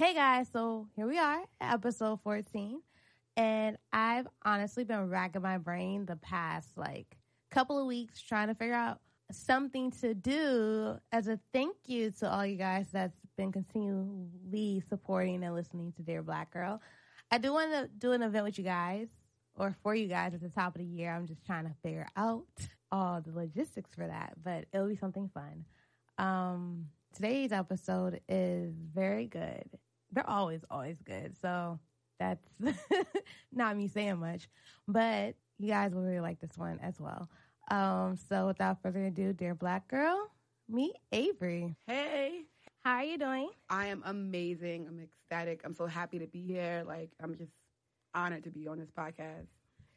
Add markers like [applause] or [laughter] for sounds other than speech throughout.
Hey guys, so here we are, episode 14. And I've honestly been racking my brain the past like couple of weeks trying to figure out something to do as a thank you to all you guys that's been continually supporting and listening to Dear Black Girl. I do want to do an event with you guys or for you guys at the top of the year. I'm just trying to figure out all the logistics for that, but it'll be something fun. Um, today's episode is very good. They're always, always good. So that's [laughs] not me saying much, but you guys will really like this one as well. Um, so without further ado, dear black girl, meet Avery. Hey. How are you doing? I am amazing. I'm ecstatic. I'm so happy to be here. Like I'm just honored to be on this podcast.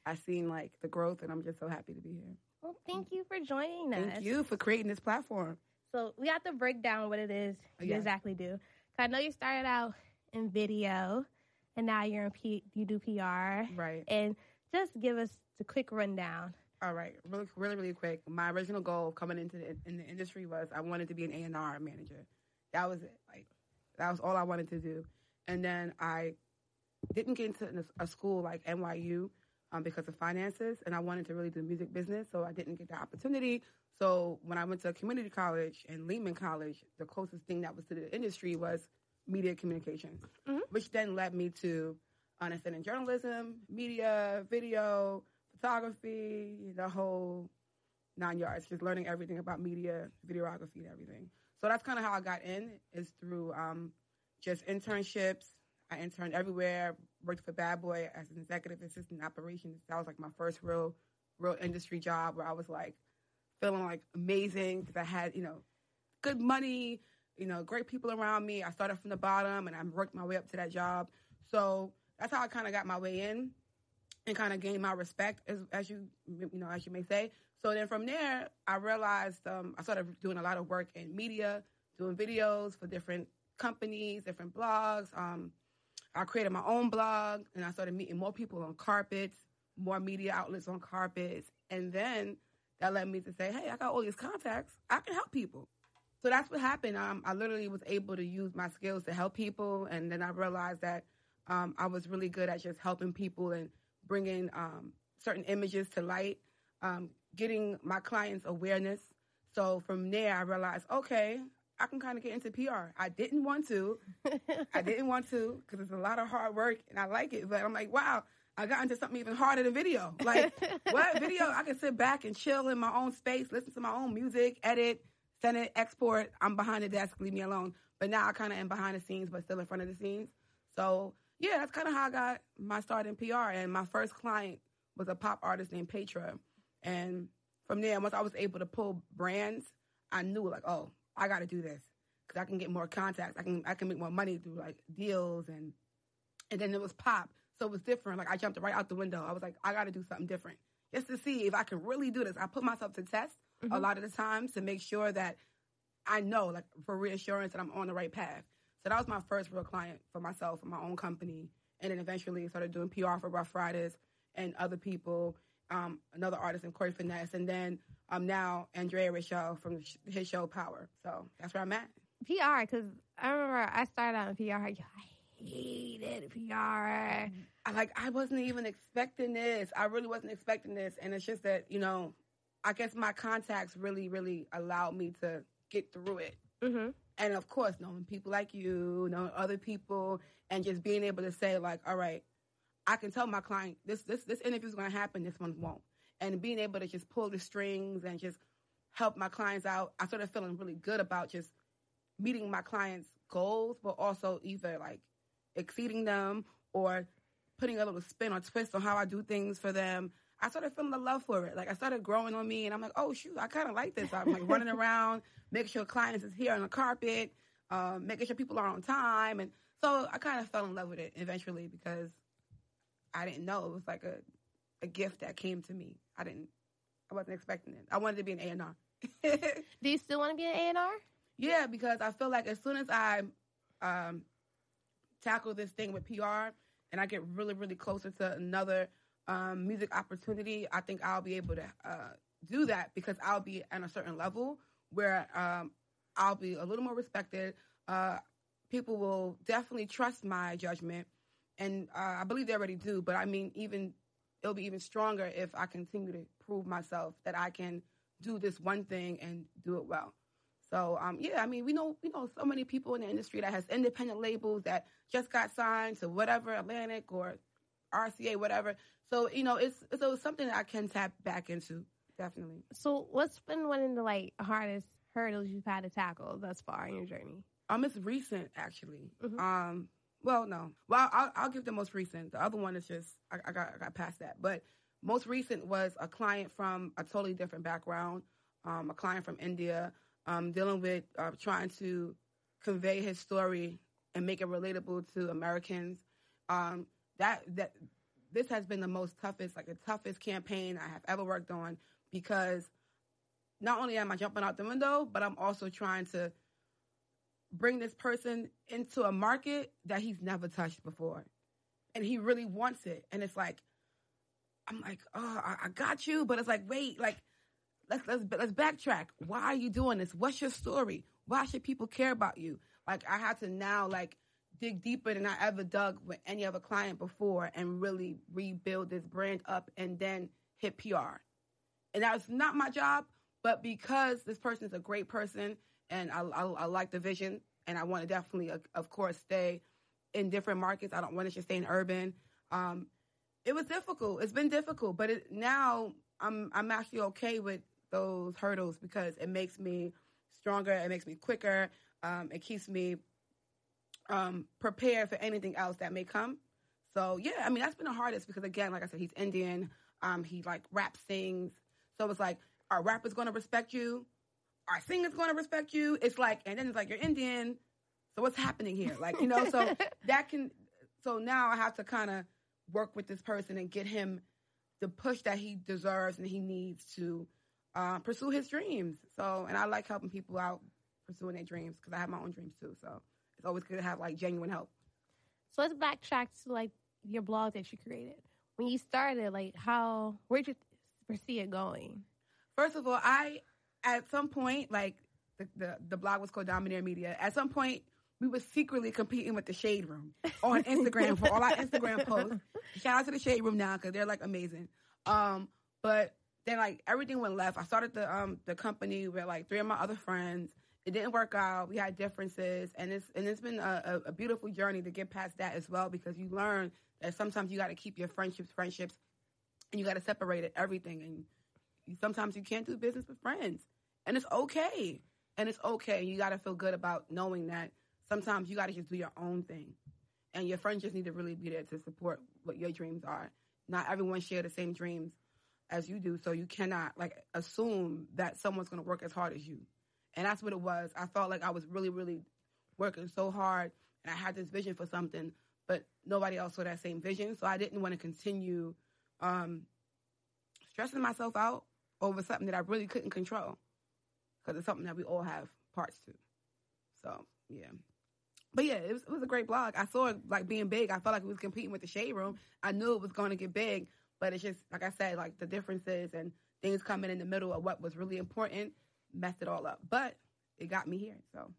I've seen like the growth and I'm just so happy to be here. Well, thank you for joining us. Thank you for creating this platform. So we have to break down what it is you Yes. exactly do. I know you started out in video, and now you're in P. You do PR, Right. and just give us the quick rundown. All right. Really, really, really quick. My original goal coming into the, in the industry was I wanted to be an A and R manager. That was it. Like that was all I wanted to do. And then I didn't get into a school like NYU um, because of finances, and I wanted to really do the music business, so I didn't get the opportunity. So when I went to community college and Lehman College, the closest thing that was to the industry was media communications, Mhm. which then led me to understanding journalism, media, video, photography, the whole nine yards, just learning everything about media, videography, and everything. So that's kind of how I got in, is through um, just internships. I interned everywhere, worked for Bad Boy as an executive assistant in operations. That was like my first real, real industry job where I was like feeling like amazing because I had, you know, good money, you know, great people around me. I started from the bottom and I worked my way up to that job. So that's how I kind of got my way in and kind of gained my respect, as, as you you know, as you may say. So then from there, I realized um, I started doing a lot of work in media, doing videos for different companies, different blogs. Um, I created my own blog, and I started meeting more people on carpets, more media outlets on carpets, and then that led me to say, "Hey, I got all these contacts. I can help people." So that's what happened. Um, I literally was able to use my skills to help people, and then I realized that um, I was really good at just helping people and bringing um, certain images to light, um, getting my clients awareness. So from there, I realized, okay, I can kind of get into PR. I didn't want to. I [laughs] didn't want to because it's a lot of hard work and I like it. But I'm like, wow, I got into something even harder than video. Like, [laughs] what video? I can sit back and chill in my own space, listen to my own music, edit, send it, export. I'm behind the desk, leave me alone. But now I kind of am behind the scenes, but still in front of the scenes. So yeah, that's kind of how I got my start in PR. And my first client was a pop artist named Petra. And from there, once I was able to pull brands, I knew like, oh, I got to do this because I can get more contacts. I can I can make more money through like deals and and then it was pop, so it was different. Like I jumped right out the window. I was like, I got to do something different just to see if I can really do this. I put myself to test a lot of the times to make sure that I know, like for reassurance, that I'm on the right path. So that was my first real client for myself and my own company, and then eventually started doing PR for Ruff Ryders and other people. Um, another artist in Corey Finesse, and then um, now Andrea Rochelle from his show Power. So that's where I'm at. PR, because I remember I started out in PR. I hated PR. I like I wasn't even expecting this. I really wasn't expecting this, and it's just that you know, I guess my contacts really, really allowed me to get through it. Mm-hmm. And of course, knowing people like you, knowing other people, and just being able to say like, all right, I can tell my client this this this interview's going to happen, this one won't, and being able to just pull the strings and just help my clients out. I started feeling really good about just meeting my clients' goals, but also either like exceeding them or putting a little spin or twist on how I do things for them. I started feeling the love for it. Like I started growing on me, and I'm like, oh shoot, I kind of like this. I'm like running around, [laughs] making sure clients is here on the carpet, um, making sure people are on time, and so I kind of fell in love with it eventually because I didn't know it was like a a gift that came to me. I didn't, I wasn't expecting it. I wanted to be an A and R. [laughs] Do you still want to be an A&R? Yeah, because I feel like as soon as I um, tackle this thing with PR and I get really, really closer to another um, music opportunity, I think I'll be able to uh, do that because I'll be at a certain level where um, I'll be a little more respected. Uh, people will definitely trust my judgment, and uh, I believe they already do. But I mean, even it'll be even stronger if I continue to prove myself that I can do this one thing and do it well. So um, yeah, I mean, we know we know so many people in the industry that has independent labels that just got signed to whatever Atlantic or RCA, whatever. So you know, it's so it's something that I can tap back into definitely. So what's been one of the like hardest hurdles you've had to tackle thus far in your journey? Um, it's recent actually. Mm-hmm. Um, well, no, well, I'll, I'll give the most recent. The other one is just I, I got I got past that, but most recent was a client from a totally different background, um, a client from India, um, dealing with uh, trying to convey his story and make it relatable to Americans. Um, that that this has been the most toughest, like the toughest campaign I have ever worked on because not only am I jumping out the window, but I'm also trying to bring this person into a market that he's never touched before. And he really wants it. And it's like, I'm like, oh, I, I got you. But it's like, wait, like, let's, let's, let's backtrack. Why are you doing this? What's your story? Why should people care about you? Like, I had to now, like, dig deeper than I ever dug with any other client before and really rebuild this brand up and then hit PR. And that was not my job, but because this person is a great person and I, I, I like the vision, and I want to definitely, of course, stay in different markets. I don't want to just stay in urban. Um, it was difficult. It's been difficult, but it, now I'm I'm actually okay with those hurdles because it makes me stronger. It makes me quicker. Um, it keeps me um, prepared for anything else that may come. So yeah, I mean that's been the hardest because again, like I said, he's Indian. Um, he like rap sings, so it's like our rappers going to respect you? Our singer's going to respect you? It's like, and then it's like, you're Indian. So what's happening here? Like, you know, so [laughs] that can, so now I have to kind of work with this person and get him the push that he deserves and he needs to uh, pursue his dreams. So, and I like helping people out pursuing their dreams because I have my own dreams too. So it's always good to have like genuine help. So let's backtrack to like your blog that you created. When you started, like how, where'd you foresee it going? First of all, I at some point like the the, the blog was called Dominator Media. At some point, we were secretly competing with the Shade Room on [laughs] Instagram for all our Instagram posts. Shout out to the Shade Room now because they're like amazing. Um, but then like everything went left. I started the um the company with like three of my other friends. It didn't work out. We had differences, and it's and it's been a, a, beautiful journey to get past that as well because you learn that sometimes you got to keep your friendships friendships, and you got to separate it everything and sometimes you can't do business with friends, and it's okay. And it's okay. You got to feel good about knowing that sometimes you got to just do your own thing, and your friends just need to really be there to support what your dreams are. Not everyone share the same dreams as you do, so you cannot like assume that someone's going to work as hard as you. And that's what it was. I felt like I was really, really working so hard, and I had this vision for something, but nobody else saw that same vision. So I didn't want to continue um, stressing myself out over something that I really couldn't control because it's something that we all have parts to. So yeah, but yeah, it was, it was a great blog. I saw it like being big. I felt like it was competing with the Shade Room. I knew it was going to get big, but it's just like I said, like the differences and things coming in the middle of what was really important messed it all up. But it got me here. So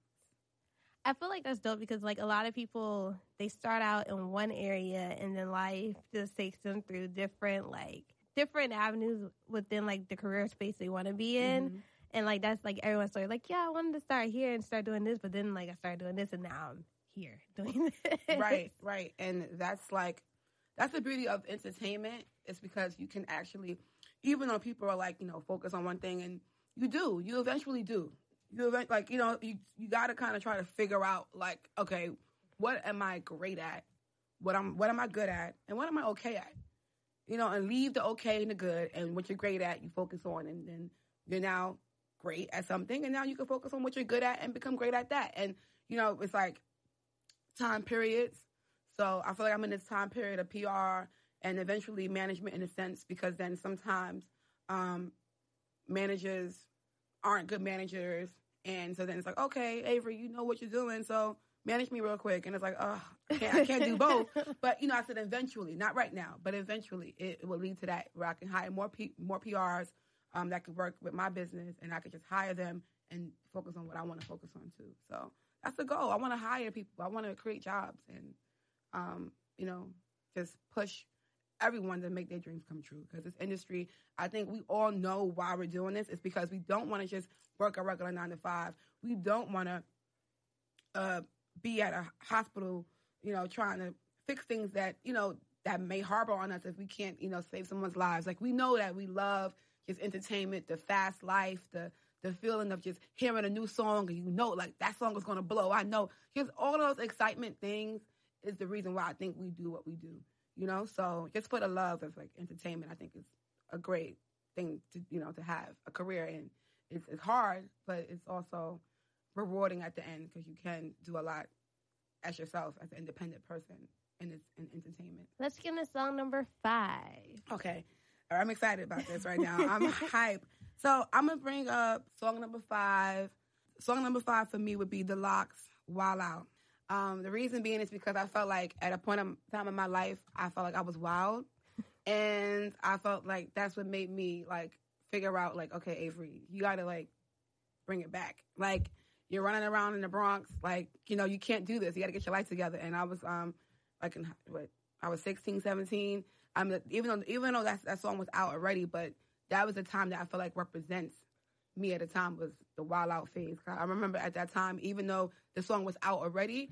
I feel like that's dope because like a lot of people they start out in one area and then life just takes them through different like different avenues within like the career space they want to be in. Mm-hmm. And like that's like everyone's story. Like, yeah, I wanted to start here and start doing this, but then like I started doing this, and now I'm here [laughs] doing this. Right, right, and that's like that's the beauty of entertainment. It's because you can actually, even though people are like you know focus on one thing, and you do, you eventually do. You event like you know you you got to kind of try to figure out like okay, what am I great at? What I'm what am I good at, and what am I okay at? you know, and leave the okay and the good and what you're great at, you focus on, and then you're now great at something, and now you can focus on what you're good at and become great at that. And you know, it's like time periods. So I feel like I'm in this time period of PR and eventually management in a sense, because then sometimes um, managers aren't good managers, and so then it's like, okay, Avery, you know what you're doing, so manage me real quick. And it's like, oh, I can't, I can't do both. [laughs] But, you know, I said eventually, not right now, but eventually it, it will lead to that where I can hire more, P, more PRs um, that could work with my business and I could just hire them and focus on what I want to focus on too. So that's the goal. I want to hire people. I want to create jobs and, um, you know, just push everyone to make their dreams come true. Because this industry, I think we all know why we're doing this. It's because we don't want to just work a regular nine to five. We don't want to uh, be at a hospital, you know, trying to fix things that you know that may harbor on us if we can't, you know, save someone's lives. Like we know that we love just entertainment, the fast life, the the feeling of just hearing a new song and you know like that song is gonna blow. I know. Just all those excitement things is the reason why I think we do what we do. You know, so just for the love of like entertainment, I think is a great thing to you know to have a career in. It's, it's hard, but it's also rewarding at the end because you can do a lot as yourself as an independent person in, this, in entertainment. Let's get into song number five. Okay. I'm excited about this right now. I'm [laughs] hype. So I'm gonna bring up song number five. Song number five for me would be The LOX, Wild Out. Um, the reason being is because I felt like at a point in time in my life, I felt like I was wild, [laughs] and I felt like that's what made me like figure out like, okay, Avery, you gotta like bring it back. Like you're running around in the Bronx, like you know you can't do this. You gotta get your life together. And I was um like in what I was 16, 17. I'm even though even though that that song was out already, but that was the time that I feel like represents me at the time was the wild out phase. I remember at that time, even though the song was out already,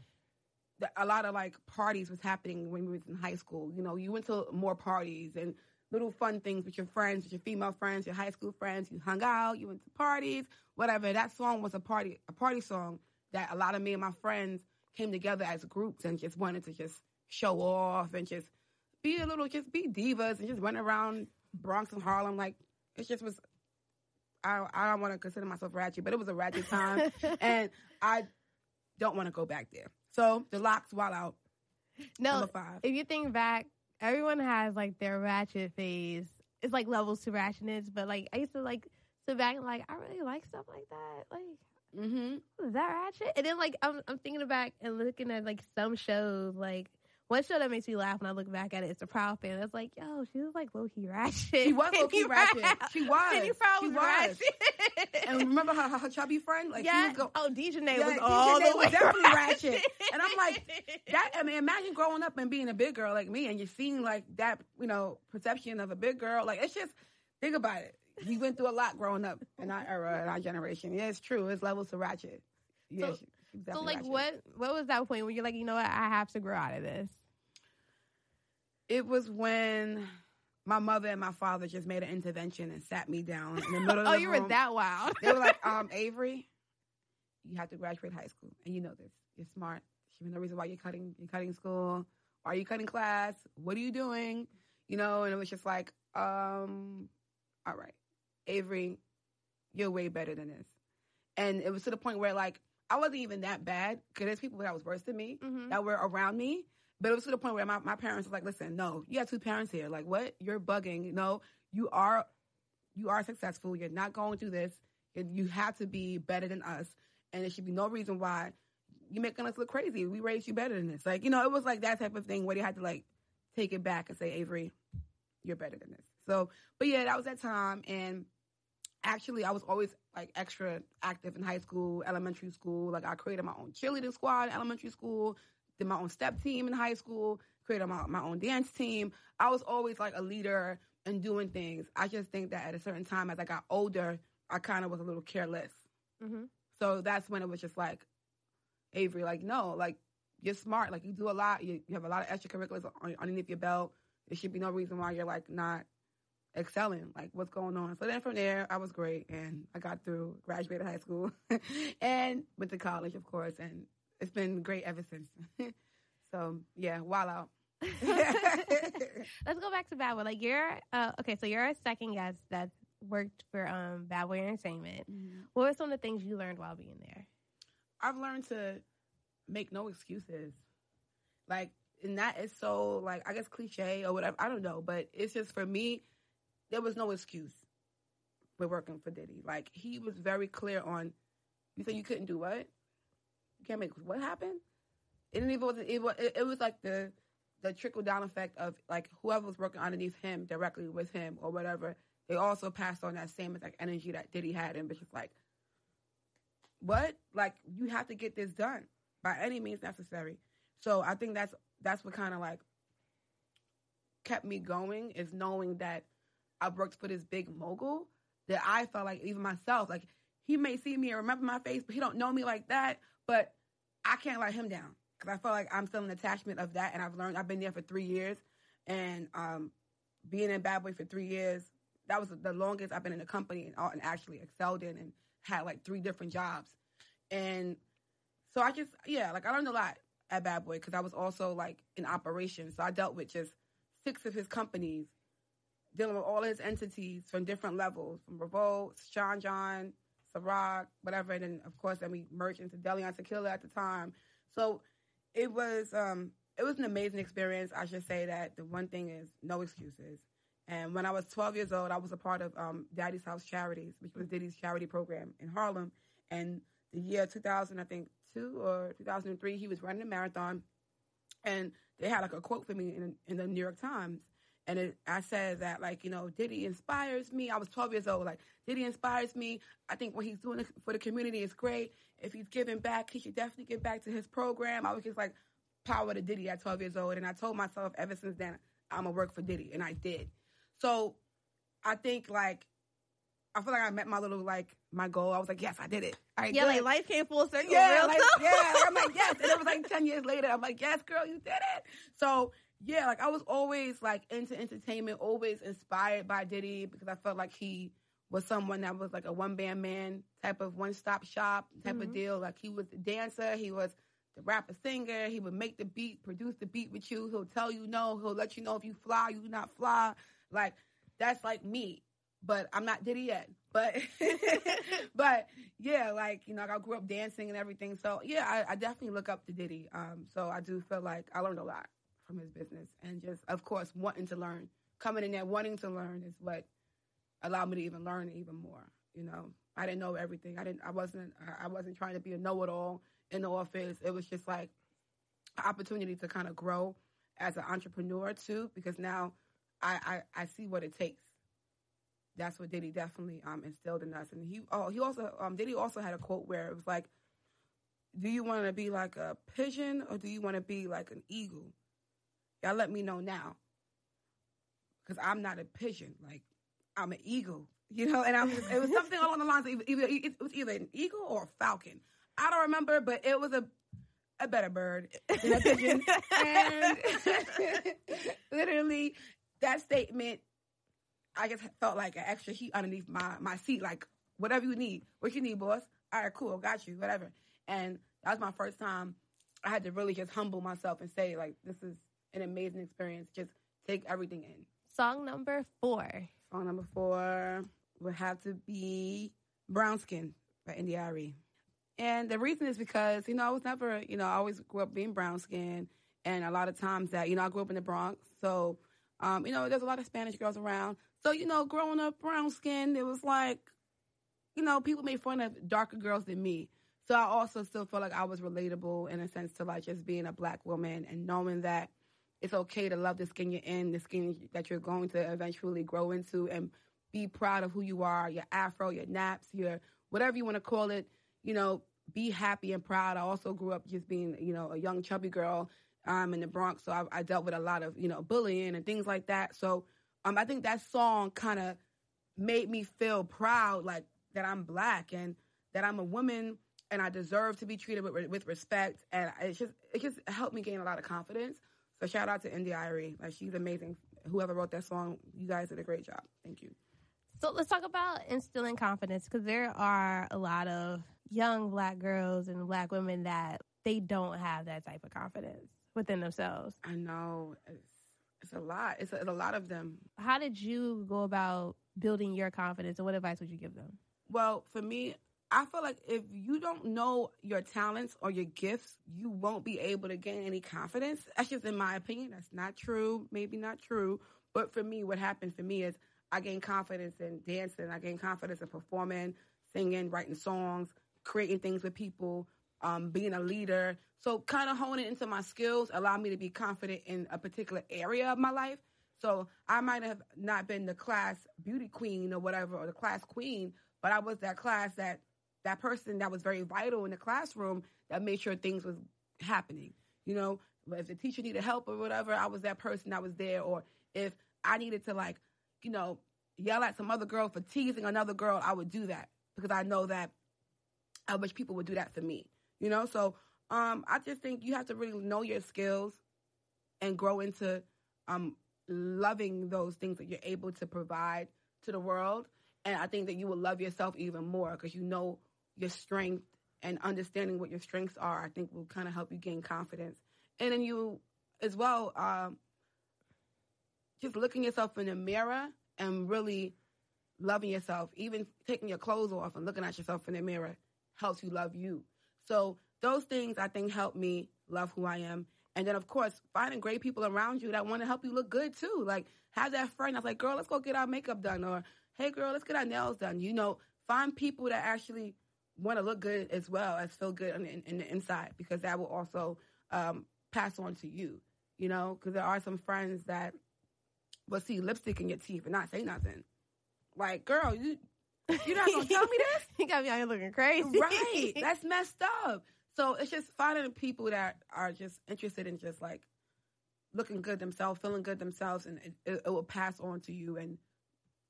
the, a lot of like parties was happening when we was in high school. You know, you went to more parties and little fun things with your friends, with your female friends, your high school friends. You hung out, you went to parties, whatever. That song was a party, a party song that a lot of me and my friends came together as groups and just wanted to just show off and just be a little, just be divas and just run around Bronx and Harlem. Like it just was. I I don't want to consider myself ratchet, but it was a ratchet time, [laughs] and I don't want to go back there. So the LOX, Wild Out. No, if you think back, everyone has like their ratchet phase. It's like levels to ratchetness, but like I used to like sit back and like I really like stuff like that. Like, mm-hmm. is that ratchet? And then like I'm I'm thinking back and looking at like some shows like one show that makes me laugh when I look back at it, is the Proud Family. It's like, yo, she was like low key ratchet. She was [laughs] low key ratchet. [laughs] She was. Penny Proud she was, was. ratchet. and remember her, her chubby friend? Like, yeah. Go, oh, Dijonay yeah, was all the way was definitely ratchet. ratchet. And I'm like, that. I mean, imagine growing up and being a big girl like me, and you're seeing like that, you know, perception of a big girl. Like, it's just think about it. We went through a lot growing up in our era, in our generation. Yeah, it's true. It's levels to ratchet. Yeah. So, so like, ratchet. what what was that point where you're like, you know what, I have to grow out of this? It was when my mother and my father just made an intervention and sat me down in the middle of [laughs] oh, the you room. were that wild. they were like, [laughs] um, Avery, you have to graduate high school, and you know this. You're smart. There's no reason why you're cutting. You're cutting school. Why are you cutting class? What are you doing? You know, and it was just like, um, all right, Avery, you're way better than this. And it was to the point where like I wasn't even that bad because there's people that was worse than me mm-hmm. that were around me. But it was to the point where my, my parents were like, listen, no, you have two parents here. Like, what? You're bugging. No, you are you are successful. You're not going through this. You have to be better than us. And there should be no reason why you're making us look crazy. We raised you better than this. Like, you know, it was like that type of thing where they had to like take it back and say, Avery, you're better than this. So, but yeah, that was that time. And actually, I was always like extra active in high school, elementary school. Like, I created my own cheerleading squad in elementary school did my own step team in high school, created my, my own dance team. I was always like a leader and doing things. I just think that at a certain time, as I got older, I kind of was a little careless. Mm-hmm. So that's when it was just like, Avery, like, no, like, you're smart. Like, you do a lot. You, you have a lot of extracurriculars on, underneath your belt. There should be no reason why you're, like, not excelling. Like, what's going on? So then from there, I was great. And I got through, graduated high school, [laughs] and went to college, of course. And it's been great ever since. [laughs] so yeah, Wild Out. [laughs] Let's go back to Bad Boy. Like you're uh, okay, so you're a second guest that worked for um, Bad Boy Entertainment. Mm-hmm. What were some of the things you learned while being there? I've learned to make no excuses. Like, and that is so like I guess cliche or whatever. I don't know, but it's just for me, there was no excuse with working for Diddy. Like he was very clear on. You said you couldn't do what? Can't make what happened. It didn't even it was it, it was like the the trickle down effect of like whoever was working underneath him directly with him or whatever. They also passed on that same like energy that Diddy had, and bitch was like, what? Like you have to get this done by any means necessary. So I think that's that's what kind of like kept me going is knowing that I worked for this big mogul that I felt like even myself, like he may see me and remember my face, but he don't know me like that. But I can't let him down because I feel like I'm still an attachment of that, and I've learned. I've been there for three years, and um, being in Bad Boy for three years, that was the longest I've been in a company and, and actually excelled in and had like three different jobs, and so I just yeah, like I learned a lot at Bad Boy because I was also like in operations, so I dealt with just six of his companies, dealing with all his entities from different levels, from Revolt, Sean John, Ciroc, whatever. And then, of course, then we merged into Deleon Tequila at the time. So it was um, it was an amazing experience. I should say that the one thing is no excuses. And when I was 12 years old, I was a part of um, Daddy's House Charities, which was Diddy's charity program in Harlem. And the year 2000, I think two or 2003, he was running a marathon, and they had like a quote for me in, in the New York Times. And it, I said that, like, you know, Diddy inspires me. I was 12 years old. Like, Diddy inspires me. I think what he's doing for the community is great. If he's giving back, he should definitely give back to his program. I was just like, power to Diddy at 12 years old. And I told myself ever since then, I'm going to work for Diddy. And I did. So I think, like, I feel like I met my little like my goal. I was like, yes, I did it. All right, yeah, good. like life came full circle. Yeah, like, yeah. I'm like, [laughs] yes. And it was like ten years later. I'm like, yes, girl, you did it. So yeah, like I was always like into entertainment, always inspired by Diddy because I felt like he was someone that was like a one band man type of one stop shop type mm-hmm. of deal. Like he was the dancer, he was the rapper singer. He would make the beat, produce the beat with you. He'll tell you no. He'll let you know if you fly, you not fly. Like that's like me but I'm not Diddy yet. But [laughs] but yeah, like you know, I grew up dancing and everything. So yeah, I, I, definitely look up to Diddy. Um, so I do feel like I learned a lot from his business, and just of course wanting to learn, coming in there wanting to learn is what allowed me to even learn even more. You know, I didn't know everything. I didn't. I wasn't. I wasn't trying to be a know-it-all in the office. It was just like an opportunity to kind of grow as an entrepreneur too, because now I, I, I see what it takes that's what Diddy definitely um, instilled in us. And he oh he also um, Diddy also had a quote where it was like, "Do you want to be like a pigeon or do you want to be like an eagle? Y'all let me know now, because I'm not a pigeon. Like I'm an eagle, you know." And I'm just, it was [laughs] something along the lines of either, it was either an eagle or a falcon. I don't remember, but it was a a better bird than a pigeon. [laughs] and [laughs] literally, that statement I just felt like an extra heat underneath my my seat. Like whatever you need, what you need, boss. All right, cool, got you, whatever. And that was my first time. I had to really just humble myself and say like, this is an amazing experience. Just take everything in. Song number four. Song number four would have to be Brown Skin by India.Arie. And the reason is because, you know, I was never, you know, I always grew up being brown skin. And a lot of times that, you know, I grew up in the Bronx. So, um, you know, there's a lot of Spanish girls around. So, you know, growing up brown skinned, it was like, you know, people made fun of darker girls than me. So I also still feel like I was relatable in a sense to like just being a black woman and knowing that it's okay to love the skin you're in, the skin that you're going to eventually grow into, and be proud of who you are, your afro, your naps, your whatever you want to call it. You know, be happy and proud. I also grew up just being, you know, a young chubby girl um, in the Bronx, so I, I dealt with a lot of, you know, bullying and things like that. So um, I think that song kind of made me feel proud, like that I'm black and that I'm a woman and I deserve to be treated with, with respect. And it just it just helped me gain a lot of confidence. So shout out to India.Arie, like she's amazing. Whoever wrote that song, you guys did a great job. Thank you. So let's talk about instilling confidence because there are a lot of young black girls and black women that they don't have that type of confidence within themselves. I know. It's it's a lot. It's a, it's a lot of them. How did you go about building your confidence, and what advice would you give them? Well, for me, I feel like if you don't know your talents or your gifts, you won't be able to gain any confidence. That's just in my opinion. That's not true. Maybe not true. But for me, what happened for me is I gained confidence in dancing. I gained confidence in performing, singing, writing songs, creating things with people, um, being a leader. So kind of honing into my skills allowed me to be confident in a particular area of my life. So I might have not been the class beauty queen or whatever, or the class queen, but I was that class that that person that was very vital in the classroom that made sure things was happening. You know, if the teacher needed help or whatever, I was that person that was there. Or if I needed to like, you know, yell at some other girl for teasing another girl, I would do that because I know that I wish people would do that for me. You know, so um, I just think you have to really know your skills and grow into um, loving those things that you're able to provide to the world. And I think that you will love yourself even more because you know your strength and understanding what your strengths are. I think will kind of help you gain confidence. And then you, as well, um, just looking yourself in the mirror and really loving yourself, even taking your clothes off and looking at yourself in the mirror helps you love you. So those things I think help me love who I am. And then of course finding great people around you that want to help you look good too. Like have that friend that's like, girl, let's go get our makeup done or hey girl, let's get our nails done. You know, find people that actually want to look good as well as feel good in, in, in the inside because that will also um, pass on to you. You know, because there are some friends that will see lipstick in your teeth and not say nothing. Like, girl, you you're not gonna tell me [laughs] this? you got me out here looking crazy. Right. That's messed up. So it's just finding people that are just interested in just like looking good themselves, feeling good themselves, and it, it, will pass on to you. And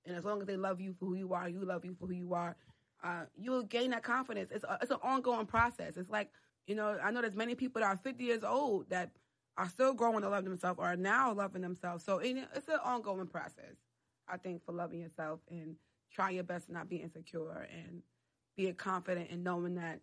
and as long as they love you for who you are, you love you for who you are, uh, you'll gain that confidence. It's a, it's an ongoing process. It's like you know, I know there's many people that are 50 years old that are still growing to love themselves or are now loving themselves. So it's an ongoing process. I think for loving yourself and try your best to not be insecure and being confident in knowing that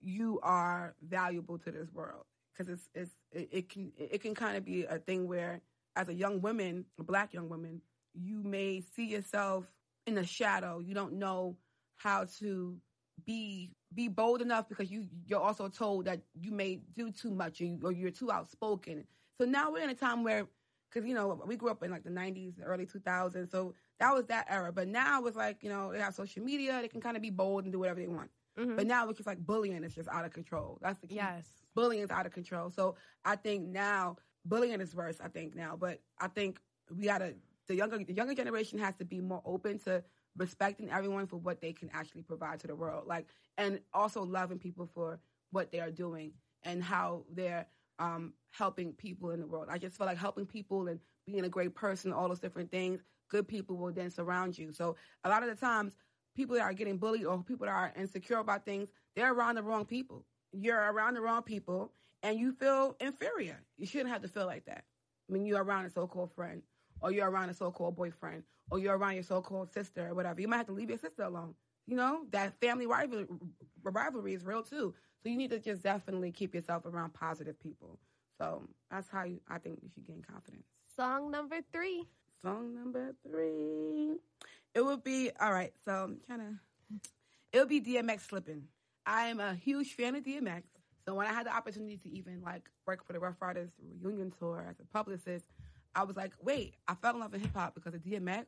you are valuable to this world because it's it's it, it can it can kind of be a thing where as a young woman, a black young woman, you may see yourself in the shadow. You don't know how to be be bold enough because you you're also told that you may do too much or, you, or you're too outspoken. So now we're in a time where because you know we grew up in like the 90s the early 2000s so that was that era. But now it's like you know they have social media. They can kind of be bold and do whatever they want. Mm-hmm. but now it's just like bullying is just out of control. That's the key. Yes. Bullying is out of control. So i think now bullying is worse i think now. But i think we gotta the younger the younger generation has to be more open to respecting everyone for what they can actually provide to the world like and also loving people for what they are doing and how they're um, helping people in the world. I just feel like helping people and being a great person, all those different things, good people will then surround you. So a lot of the times, people that are getting bullied or people that are insecure about things, they're around the wrong people. You're around the wrong people and you feel inferior. You shouldn't have to feel like that. I mean, you're around a so-called friend or you're around a so-called boyfriend or you're around your so-called sister or whatever. You might have to leave your sister alone. You know, that family rivalry, rivalry is real too. So you need to just definitely keep yourself around positive people. So that's how you, I think you should gain confidence. Song number three. Song number three. It would be all right. So I'm trying to. It would be DMX slipping. I am a huge fan of DMX. So when I had the opportunity to even like work for the Ruff Ryders reunion tour as a publicist, I was like, wait, I fell in love with hip hop because of DMX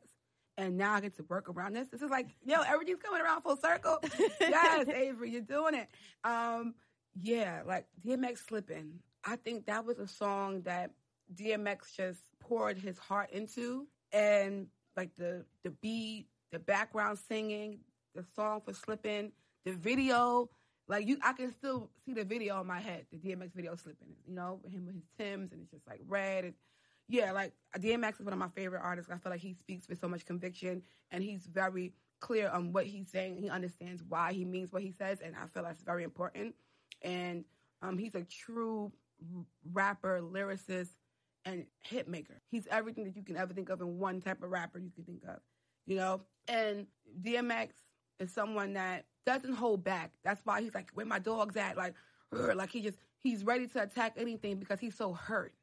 and now I get to work around this. This is like, yo, everything's coming around full circle. [laughs] yes, Avery, you're doing it. Um, yeah, like DMX slipping. I think that was a song that DMX just poured his heart into, and like the the beat, the background singing, the song for slipping, the video. Like you, I can still see the video in my head, the DMX video slipping. You know, him with his Tims, and it's just like red. And, yeah, like DMX is one of my favorite artists. I feel like he speaks with so much conviction and he's very clear on what he's saying. He understands why he means what he says, and I feel that's very important. And um, he's a true rapper, lyricist, and hit maker. He's everything that you can ever think of in one type of rapper you can think of, you know? And DMX is someone that doesn't hold back. That's why he's like, where my dog's at? Like, like he just, he's ready to attack anything because he's so hurt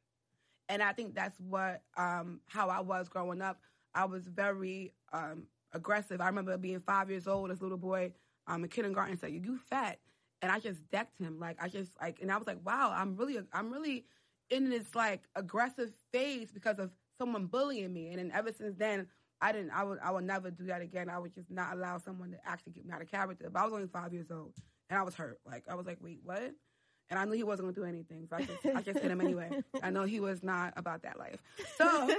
and I think that's what um, how I was growing up. I was very um, aggressive. I remember being five years old. This little boy um, in kindergarten said, "You fat," and I just decked him. Like I just like, and I was like, "Wow, I'm really, I'm really in this like aggressive phase because of someone bullying me." And then ever since then, I didn't. I would. I would never do that again. I would just not allow someone to actually get me out of character. But I was only five years old, and I was hurt. Like I was like, "Wait, what?" And I knew he wasn't going to do anything, so I just I just hit him anyway. [laughs] I know he was not about that life. So,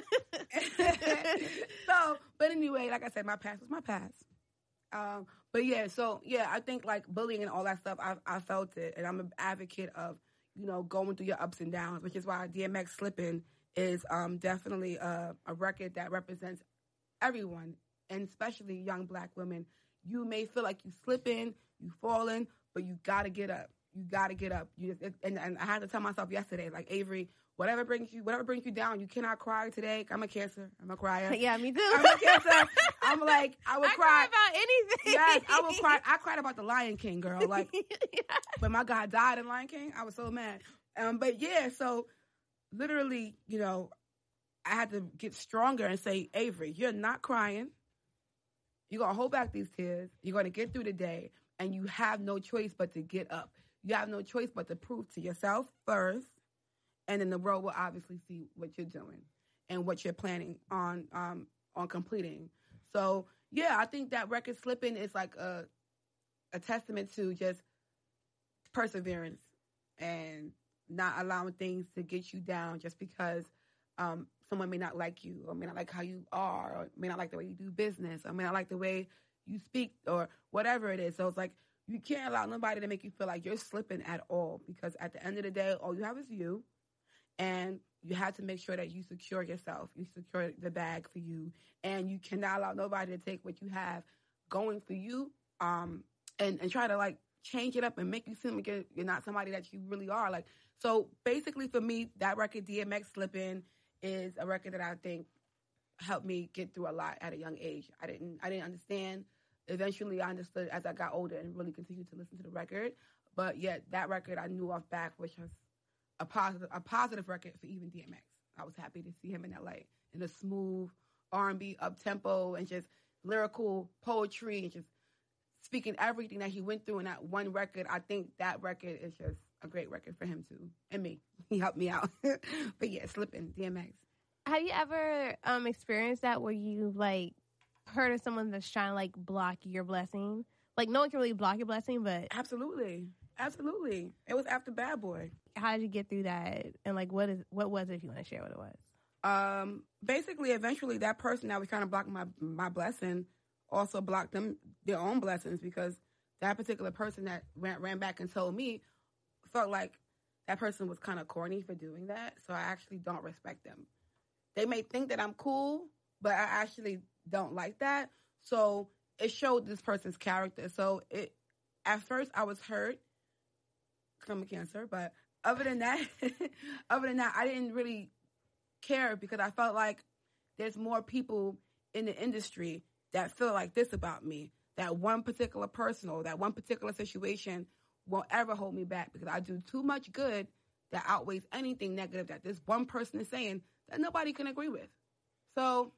[laughs] so, but anyway, like I said, my past was my past, Um, but yeah, so yeah, I think like bullying and all that stuff, I I felt it, and I'm an advocate of you know going through your ups and downs, which is why DMX Slippin' is um definitely a, a record that represents everyone, and especially young black women. You may feel like you slipping, you falling, but you gotta get up. You gotta get up. You just, and, and I had to tell myself yesterday, like Avery, whatever brings you, whatever brings you down, you cannot cry today. I'm a cancer. I'm a crier. Yeah, me too. I'm a cancer. I'm like, I [laughs] would I cry. cry about anything. Yes, I would cry. I cried about the Lion King, girl. [laughs] Like when my God died in Lion King, I was so mad. Um, but yeah, so literally, you know, I had to get stronger and say, Avery, you're not crying. You're gonna hold back these tears. You're gonna get through the day, and you have no choice but to get up. You have no choice but to prove to yourself first, and then the world will obviously see what you're doing and what you're planning on um, on completing. So yeah, I think that record slipping is like a a testament to just perseverance and not allowing things to get you down just because um, someone may not like you or may not like how you are or may not like the way you do business or may not like the way you speak or whatever it is. So it's like you can't allow nobody to make you feel like you're slipping at all because at the end of the day, all you have is you. And you have to make sure that you secure yourself. You secure the bag for you. And you cannot allow nobody to take what you have going for you um, and, and try to like change it up and make you seem like you're, you're not somebody that you really are. Like, so basically for me, that record, DMX Slippin', is a record that I think helped me get through a lot at a young age. I didn't I didn't understand. Eventually I understood as I got older and really continued to listen to the record. But yet that record I knew off back, which was a positive a positive record for even DMX. I was happy to see him in that light. In a smooth R and B up tempo and just lyrical poetry and just speaking everything that he went through in that one record. I think that record is just a great record for him too. And me. [laughs] He helped me out. [laughs] but yeah, slipping, DMX. Have you ever um experienced that where you like heard of someone that's trying to like block your blessing? Like no one can really block your blessing, but Absolutely. Absolutely. It was after Bad Boy. how did you get through that? And like what is what was it if you want to share what it was? Um, basically eventually that person that was trying to block my my blessing also blocked them their own blessings because that particular person that ran, ran back and told me felt like that person was kind of corny for doing that. So I actually don't respect them. They may think that I'm cool, but I actually don't like that. So it showed this person's character. So it at first I was hurt from cancer, but other than that, [laughs] other than that, I didn't really care because I felt like there's more people in the industry that feel like this about me. That one particular person or that one particular situation won't ever hold me back because I do too much good that outweighs anything negative that this one person is saying that nobody can agree with. So,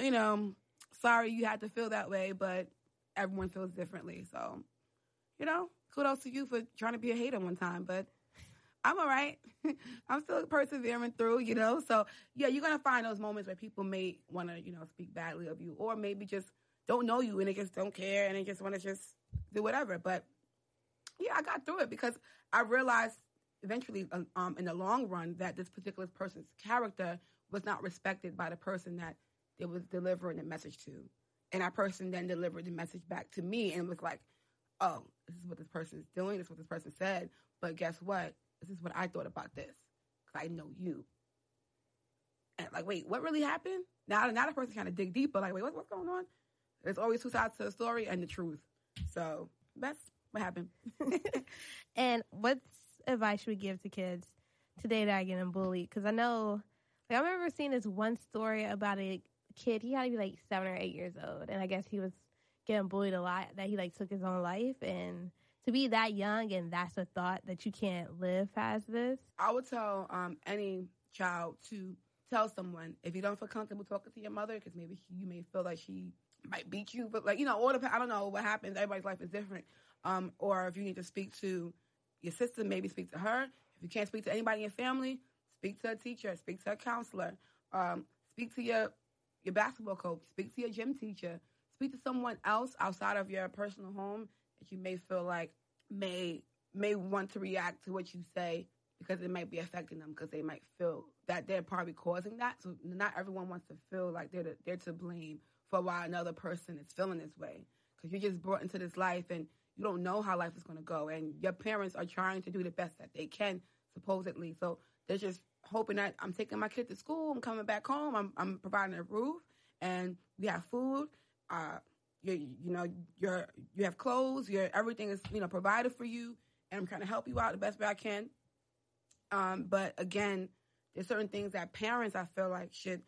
you know, sorry you had to feel that way, but everyone feels differently. So, you know, kudos to you for trying to be a hater one time, but I'm all right. [laughs] I'm still persevering through, you know. So yeah, you're gonna find those moments where people may want to, you know, speak badly of you, or maybe just don't know you and they just don't care and they just want to just do whatever. But yeah, I got through it because I realized eventually, um, in the long run, that this particular person's character was not respected by the person that it was delivering the message to, and that person then delivered the message back to me and was like, "Oh, this is what this person is doing. This is what this person said." But guess what? This is what I thought about this because I know you. And like, wait, what really happened? Now, now the person kind of dig deeper. Like, wait, what, what's going on? There's always two sides to the story and the truth. So that's what happened. [laughs] And what advice should we give to kids today that are getting bullied? Because I know, like, I remember seeing this one story about a kid. He had to be like seven or eight years old, and I guess he was getting bullied a lot. That he like took his own life, and to be that young and that's a thought that you can't live past this. I would tell um, any child to tell someone if you don't feel comfortable talking to your mother because maybe you may feel like she might beat you, but like you know, all the I don't know what happens. Everybody's life is different. Um, or if you need to speak to your sister, maybe speak to her. If you can't speak to anybody in your family, speak to a teacher, speak to a counselor, um, speak to your your basketball coach, speak to your gym teacher, speak to someone else outside of your personal home that you may feel like may may want to react to what you say because it might be affecting them because they might feel that they're probably causing that. So not everyone wants to feel like they're to, they're to blame for why another person is feeling this way. Because you're just brought into this life and you don't know how life is going to go. And your parents are trying to do the best that they can, supposedly. So they're just hoping that I'm taking my kid to school, I'm coming back home, I'm, I'm providing a roof, and we have food. Uh, you, you know, you're, you have clothes, your everything is, you know, provided for you, and I'm trying to help you out the best way I can. Um, but again, there's certain things that parents I feel like should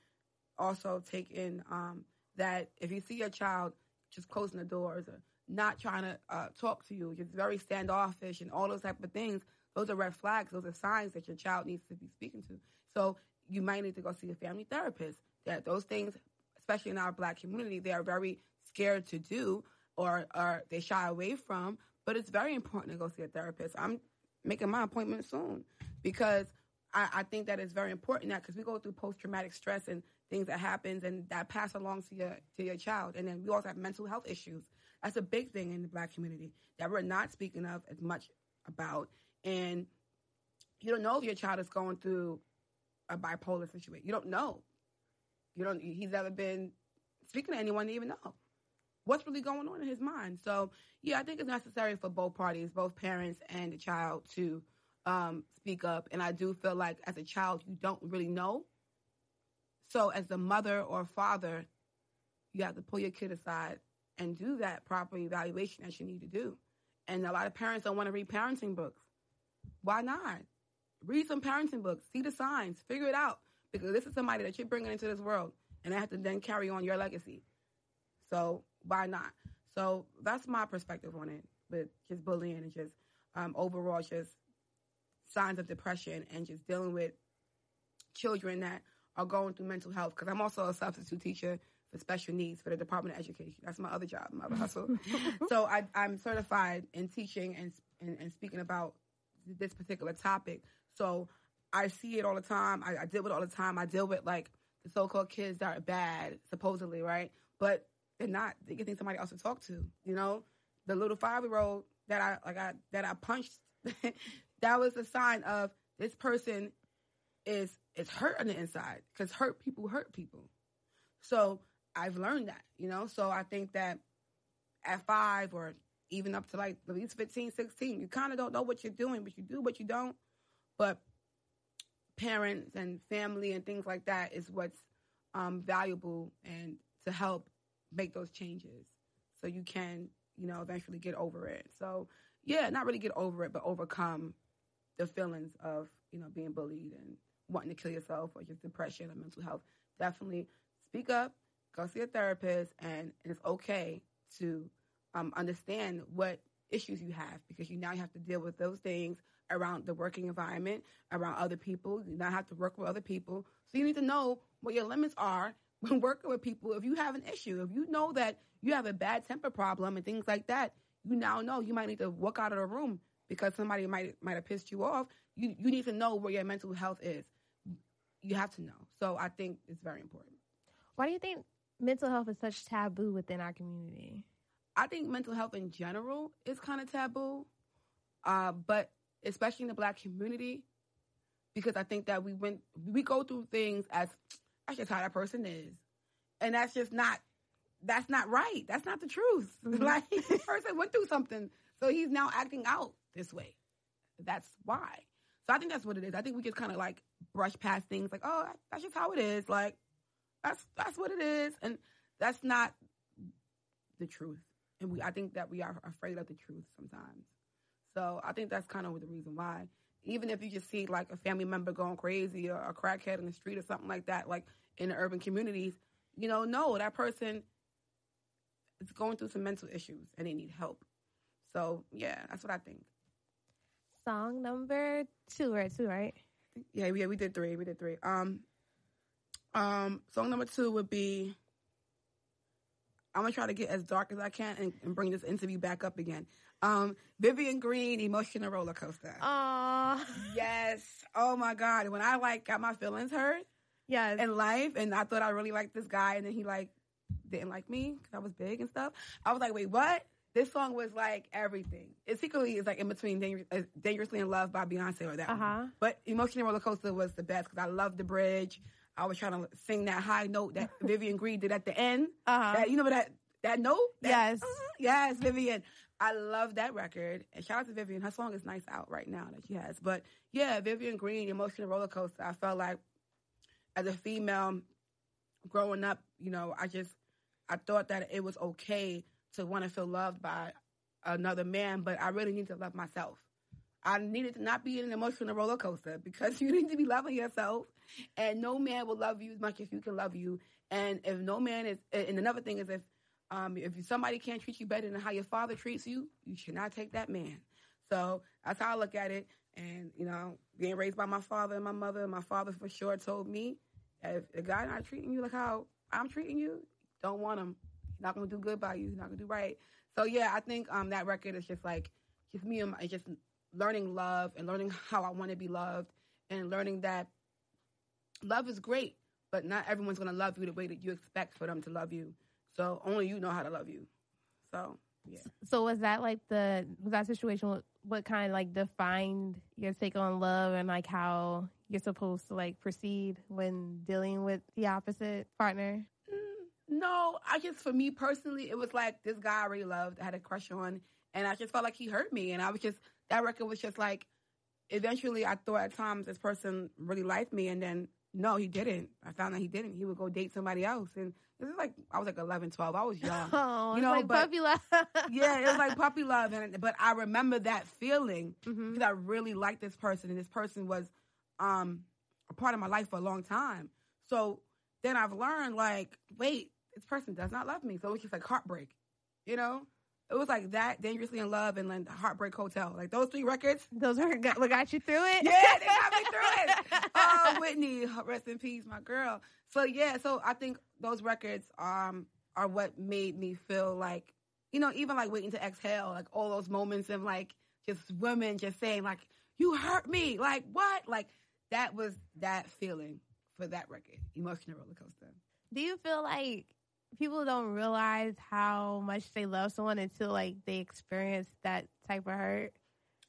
also take in um, that if you see your child just closing the doors or not trying to uh, talk to you, just very standoffish and all those type of things, those are red flags. Those are signs that your child needs to be speaking to. So you might need to go see a family therapist. That those things, especially in our black community, they are very scared to do or, they shy away from. But it's very important to go see a therapist. I'm making my appointment soon because I, I think that it's very important now because we go through post traumatic stress and things that happens and that pass along to your to your child. And then we also have mental health issues. That's a big thing in the black community that we're not speaking of as much about. And you don't know if your child is going through a bipolar situation. You don't know. You don't. He's never been speaking to anyone to even know what's really going on in his mind. So yeah, I think it's necessary for both parties, both parents and the child, to um, speak up. And I do feel like as a child, you don't really know. So as a mother or father, you have to pull your kid aside and do that proper evaluation that you need to do. And a lot of parents don't want to read parenting books. Why not? Read some parenting books, see the signs, figure it out. Because this is somebody that you're bringing into this world, and they have to then carry on your legacy. So why not? So that's my perspective on it with just bullying and just um, overall just signs of depression and just dealing with children that are going through mental health. Because I'm also a substitute teacher for special needs for the Department of Education. That's my other job, my other hustle. [laughs] so I, am certified in teaching and, and, and speaking about this particular topic. So I see it all the time. I, I deal with it all the time. I deal with like the so-called kids that are bad, supposedly, right? But they're not. They getting somebody else to talk to. You know, the little five-year-old that I like, I that I punched. [laughs] that was a sign of this person is is hurt on the inside because hurt people hurt people. So I've learned that, you know. So I think that at five or even up to like at least 15, 16, you kind of don't know what you're doing, but you do what you don't. But parents and family and things like that is what's um, valuable and to help make those changes so you can, you know, eventually get over it. So, yeah, not really get over it, but overcome the feelings of, you know, being bullied and wanting to kill yourself or just depression or mental health. Definitely speak up, go see a therapist, and it's okay to um, understand what issues you have because you now have to deal with those things around the working environment, around other people. You now have to work with other people. So you need to know what your limits are [laughs] when working with people. If you have an issue, if you know that you have a bad temper problem and things like that, you now know you might need to walk out of the room because somebody might might have pissed you off. You you need to know where your mental health is. You have to know. So I think it's very important. Why do you think mental health is such taboo within our community? I think mental health in general is kind of taboo, uh, but especially in the black community, because I think that we went we go through things as that's just how that person is, and that's just not that's not right. That's not the truth. [laughs] Mm-hmm. like this person went through something, so he's now acting out this way. That's why. So I think that's what it is. I think we just kind of like brush past things like, oh, that's just how it is. Like that's that's what it is, and that's not the truth. And we, I think that we are afraid of the truth sometimes. So I think that's kind of the reason why. Even if you just see like a family member going crazy or a crackhead in the street or something like that, like in the urban communities, you know, no, that person is going through some mental issues and they need help. So yeah, that's what I think. Song number two, right? Two, right? Yeah, yeah, we did three. We did three. Um, um, song number two would be. I'm gonna try to get as dark as I can and, and bring this interview back up again. Um, Vivian Green, emotional roller coaster. Aww. Yes. Oh my God. When I like got my feelings hurt. Yes. In life, and I thought I really liked this guy, and then he like didn't like me because I was big and stuff. I was like, wait, what? This song was like everything. It secretly is like in between Dangerous, uh, Dangerously in Love by Beyonce or that uh-huh. one. But Emotional Roller Coaster was the best because I loved the bridge. I was trying to sing that high note that [laughs] Vivian Green did at the end. Uh-huh. That, you know that that note? That, Yes. uh-huh, yes, Vivian. I love that record. And shout out to Vivian. Her song is nice out right now that she has. But yeah, Vivian Green, Emotional Roller Coaster. I felt like as a female growing up, you know, I just I thought that it was okay to want to feel loved by another man, but I really need to love myself. I needed to not be in an emotional roller coaster because [laughs] you need to be loving yourself, and no man will love you as much as you can love you. And if no man is, and another thing is if um, if somebody can't treat you better than how your father treats you, you should not take that man. So that's how I look at it. And you know, being raised by my father and my mother, my father for sure told me, if a guy not treating you like how I'm treating you, don't want him. He's not gonna do good by you. He's not gonna do right. So yeah, I think um, that record is just like just me and my, just learning love and learning how I want to be loved and learning that love is great, but not everyone's gonna love you the way that you expect for them to love you. So only you know how to love you. So yeah. So was that like the was that situation what, what kind of like defined your take on love and like how you're supposed to like proceed when dealing with the opposite partner? Mm, No, I just for me personally, it was like this guy I really loved, I had a crush on, and I just felt like he hurt me, and I was just that record was just like. Eventually, I thought at times this person really liked me, and then no, he didn't. I found out he didn't. He would go date somebody else, and this is like I was like 11, 12. I was [laughs] young. Oh, You know, like but- puppy love. [laughs] yeah, it was like puppy love, and but I remember that feeling Mhm. because I really liked this person, and this person was um a part of my life for a long time. So then I've learned like, wait, this person does not love me. So it's just like heartbreak, you know. It was like that, dangerously in love, and then Heartbreak Hotel. Like those three records. Those are got- what got you through it. Yeah, they got me through it. [laughs] Oh, Whitney, rest in peace, my girl. So yeah, so I think those records um are what made me feel like, you know, even like waiting to exhale, like all those moments of like just women just saying like, "You hurt me," like what? Like that was that feeling for that record, emotional roller coaster. Do you feel like people don't realize how much they love someone until like they experience that type of hurt?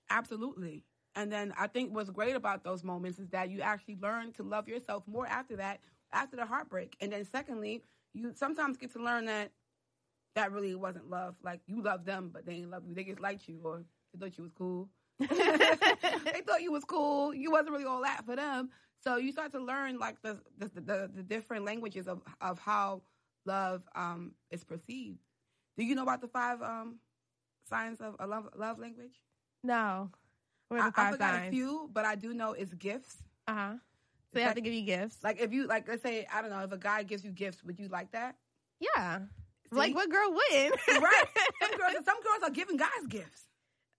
Absolutely. And then I think what's great about those moments is that you actually learn to love yourself more after that, after the heartbreak. And then secondly, you sometimes get to learn that that really wasn't love. Like you love them, but they didn't love you. They just liked you or they thought you was cool. [laughs] they thought you was cool. You wasn't really all that for them. So you start to learn like the the, the, the different languages of, of how love um, is perceived. Do you know about the five um, signs of a love love language? No. What I, I forgot signs? a few, but I do know it's gifts. Uh huh. So they It's have to give you gifts. Like if you like, let's say I don't know if a guy gives you gifts, would you like that? yeah. See? Like what girl wouldn't? [laughs] right? Some [laughs] girls, some girls are giving guys gifts.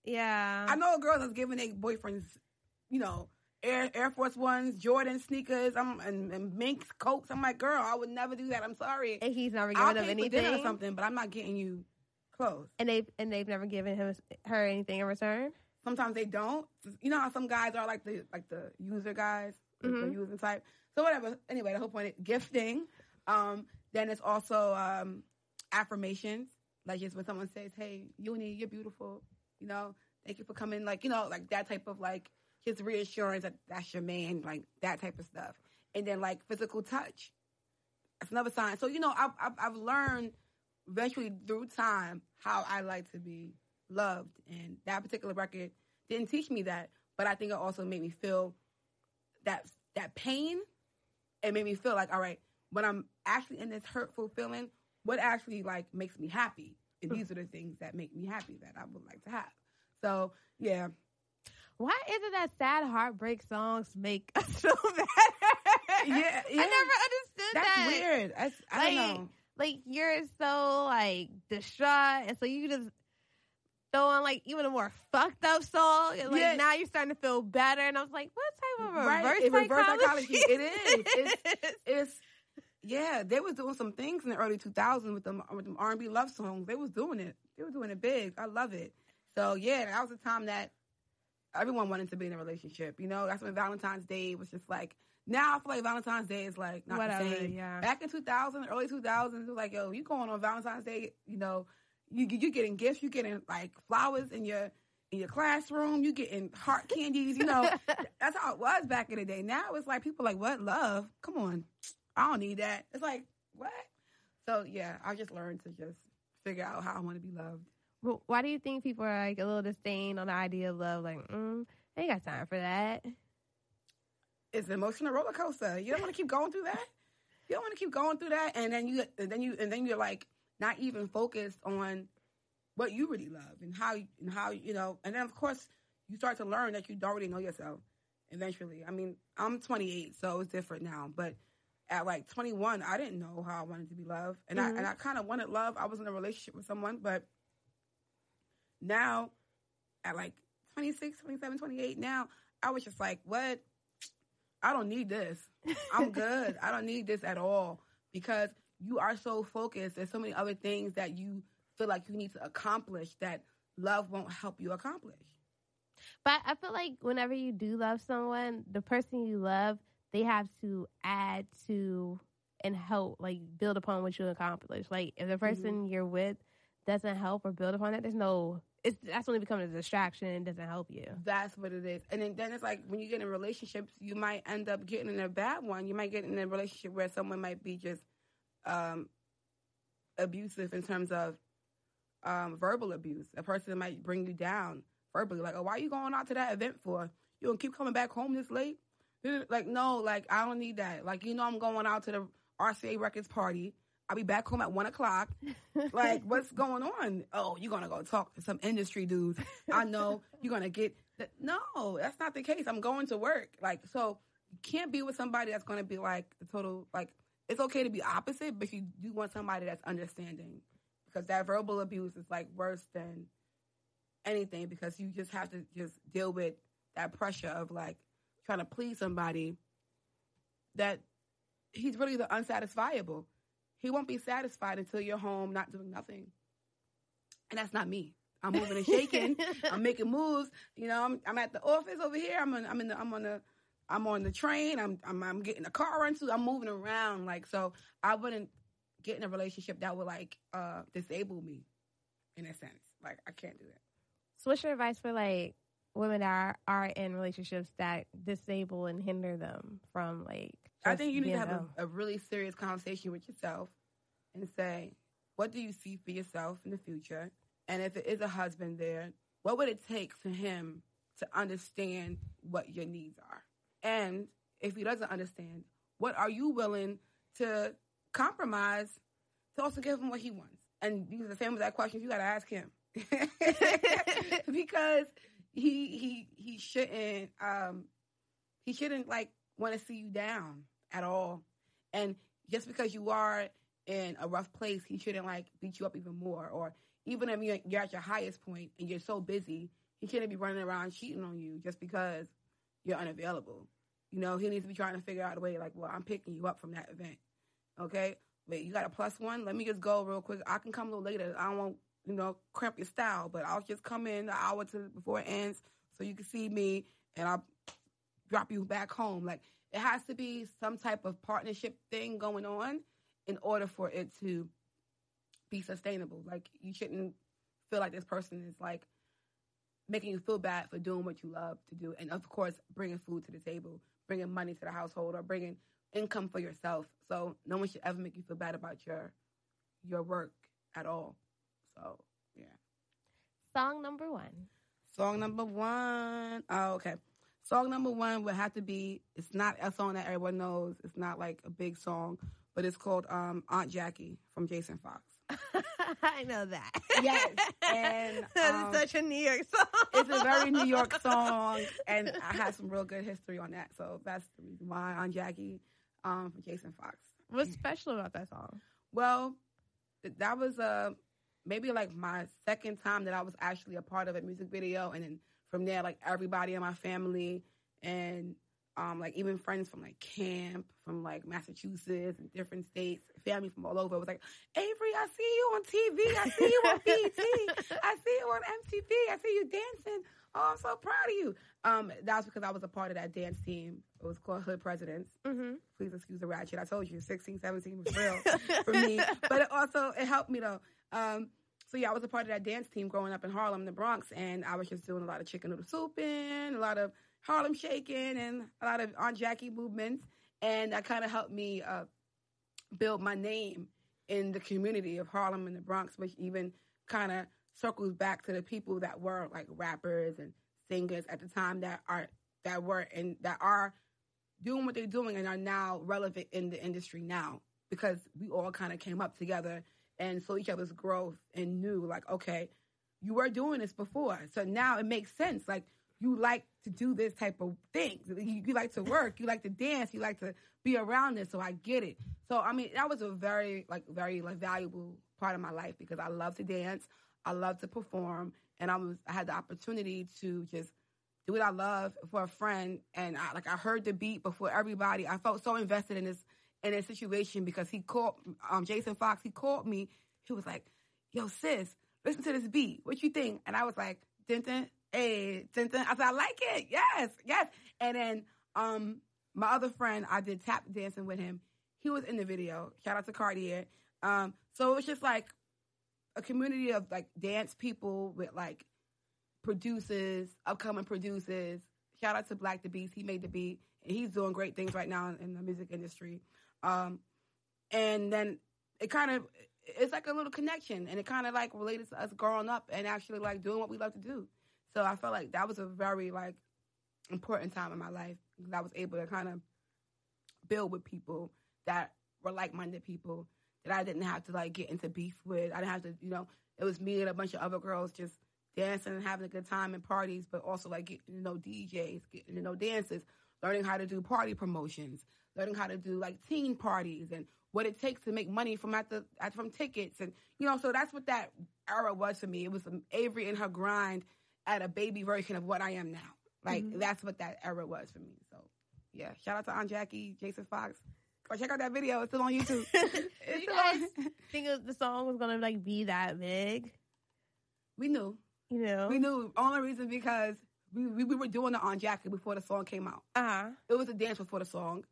yeah. I know a girl that's giving their boyfriends, you know, Air Air Force Ones, Jordan sneakers, I'm and, and minks, coats. I'm like, girl, I would never do that. I'm sorry. And he's never I'll given them pay for dinner or something, but I'm not getting you clothes. And they've and they've never given him her anything in return. Sometimes they don't. You know how some guys are like the like the user guys, like the using type. So whatever. Anyway, the whole point is gifting. Um, then it's also um, affirmations, like just when someone says, "Hey, Uni, you're beautiful," you know, thank you for coming, like you know, like that type of like just reassurance that that's your man, like that type of stuff. And then like physical touch, that's another sign. So you know, I've I've, I've learned eventually through time how I like to be loved, and that particular record didn't teach me that, but I think it also made me feel that that pain. It made me feel like, all right, when I'm actually in this hurtful feeling, what actually like makes me happy? And hmm. these are the things that make me happy that I would like to have. So yeah, Why isn't that sad heartbreak songs make [laughs] us feel better? Yeah, yeah. I never understood that. that's that. weird. That's, I Like, don't know. Like you're so like distraught, and so you just throw on like even a more fucked up song, and like Yeah. now you're starting to feel better. And I was like, what type of Right, reverse it- reverse psychology? psychology. It is. It's- It's yeah, they was doing some things in the early 2000s with them with them R&B love songs. They was doing it. They was doing it big. I love it. So yeah, that was the time that everyone wanted to be in a relationship. You know, that's when Valentine's Day was just like. Now I feel like Valentine's Day is like not Whatever, the same. yeah. Back in 2000, early 2000s, it was like, yo, you going on Valentine's Day, you know, you you getting gifts, you getting like flowers in your in your classroom, you getting heart [laughs] candies. You know, that's how it was back in the day. Now it's like people like, what love? Come on, I don't need that. It's like what? So yeah, I just learned to just figure out how I want to be loved. Well, why do you think people are like a little disdain on the idea of love? Like, mm, I ain't got time for that. It's an emotional roller coaster. You don't want to keep going through that. You don't want to keep going through that, and then you, and then you, and then you're like not even focused on what you really love and how and how you know. And then of course you start to learn that you don't already know yourself. Eventually, I mean, I'm 28, so it's different now. But at like 21, I didn't know how I wanted to be loved, and mm-hmm. I and I kind of wanted love. I was in a relationship with someone, but now at like 26, 27, 28, now I was just like, what? I don't need this. I'm [laughs] good. I don't need this at all because you are so focused. There's so many other things that you feel like you need to accomplish that love won't help you accomplish. But I feel like whenever you do love someone, the person you love, they have to add to and help, like build upon what you accomplish. Like if the person mm-hmm. you're with doesn't help or build upon it, there's no it's that's when it becomes a distraction and doesn't help you. That's what it is. And then, then it's like when you get in relationships, you might end up getting in a bad one. You might get in a relationship where someone might be just um, abusive in terms of um, verbal abuse. A person might bring you down verbally, like, "Oh, why are you going out to that event for? You gonna keep coming back home this late?" Like, no, like I don't need that. Like, you know, I'm going out to the RCA Records party. I'll be back home at one o'clock. like, [laughs] what's going on? Oh, you're gonna go talk to some industry dudes. I know you're gonna get. Th- no, that's not the case. I'm going to work. Like, so you can't be with somebody that's gonna be like the total. Like, it's okay to be opposite, but you do want somebody that's understanding because that verbal abuse is like worse than anything because you just have to just deal with that pressure of like trying to please somebody that he's really the unsatisfiable he won't be satisfied until you're home, not doing nothing. And that's not me. I'm moving and shaking. [laughs] I'm making moves. You know, I'm, I'm at the office over here. I'm on, I'm in the, I'm on the, I'm on the train. I'm, I'm, I'm getting a car rental. I'm moving around. Like, so I wouldn't get in a relationship that would like, uh, disable me in a sense. Like, I can't do that. So what's your advice for like women are, are in relationships that disable and hinder them from like I think you need to have a, a, really serious conversation with yourself and say, what do you see for yourself in the future? And if it is a husband there, what would it take for him to understand what your needs are? And if he doesn't understand, what are you willing to compromise to also give him what he wants? And these are the same exact questions you got to ask him. [laughs] [laughs] because he he he shouldn't um he shouldn't like want to see you down at all. And just because you are in a rough place, he shouldn't like beat you up even more. Or even if you're, you're at your highest point and you're so busy, he shouldn't be running around cheating on you just because you're unavailable. You know, he needs to be trying to figure out a way like, well, I'm picking you up from that event. Okay? Wait, you got a plus one? Let me just go real quick. I can come a little later. I don't want, you know, cramp your style, but I'll just come in an hour to before it ends so you can see me and I'll drop you back home. Like it has to be some type of partnership thing going on in order for it to be sustainable. Like you shouldn't feel like this person is like making you feel bad for doing what you love to do, and of course, bringing food to the table, bringing money to the household, or bringing income for yourself. So no one should ever make you feel bad about your your work at all. So yeah. Song number one. Song number one. Oh, okay. Song number one would have to be. It's not a song that everyone knows. It's not like a big song, but it's called um, Aunt Jackie from Jason Fox. [laughs] I know that. Yes, and [laughs] um, such a New York song. it's a very New York [laughs] song, and I have some real good history on that. So that's the reason why Aunt Jackie um, from Jason Fox. What's special about that song? Well, that was uh, maybe like my second time that I was actually a part of a music video, and then from there, like everybody in my family and um, like even friends from like camp, from like Massachusetts and different states, family from all over was like, Avery, I see you on TV. I see you on BET. I see you on MTV. I see you dancing. Oh, I'm so proud of you. Um, that was because I was a part of that dance team. It was called Hood Presidents. Mm-hmm. Please excuse the ratchet. I told you, 16, 17 was real for me. [laughs] But it also, it helped me though. Um, so yeah, I was a part of that dance team growing up in Harlem, the Bronx, and I was just doing a lot of chicken noodle souping, a lot of Harlem shaking, and a lot of Aunt Jackie movements, and that kind of helped me uh, build my name in the community of Harlem and the Bronx, which even kind of circles back to the people that were like rappers and singers at the time that are that were and that are doing what they're doing and are now relevant in the industry now because we all kind of came up together and saw each other's growth and knew like okay you were doing this before. So now it makes sense. Like you like to do this type of things you, you like to work. You like to dance. You like to be around this. So i get it. So i mean that was a very like very like valuable part of my life because i love to dance. I love to perform. And i was i had the opportunity to just do what i love for a friend. And I, like i heard the beat before everybody. I felt so invested in this in a situation because he called um, Jason Fox. He called me. He was like, "Yo, sis, listen to this beat. What you think?" And I was like, "Dun dun, hey, dun." I said, "I like it. Yes, yes." And then um, my other friend, I did tap dancing with him. He was in the video. Shout out to Cartier. Um, so it was just like a community of like dance people with like producers, upcoming producers. Shout out to Black the Beast. He made the beat. And he's doing great things right now in the music industry. Um, and then it kind of it's like a little connection, and it kind of like related to us growing up and actually like doing what we love to do. So I felt like that was a very like important time in my life because I was able to kind of build with people that were like-minded people that I didn't have to like get into beef with. I didn't have to, you know, it was me and a bunch of other girls just dancing and having a good time in parties, but also like getting to know DJs, getting to know dancers, learning how to do party promotions, learning how to do like teen parties and what it takes to make money from at the at, from tickets and you know so that's what that era was for me. It was um, avery and her grind at a baby version of what i am now. Like mm-hmm. that's what that era was for me. So yeah. Shout out to aunt jackie jason fox. Or check out that video. It's still on youtube. [laughs] It's you guys on... think the song was gonna like be that big? We knew. You know? We knew. Only reason because we, we, we were doing the Aunt Jackie before the song came out. Uh-huh. It was a dance before the song.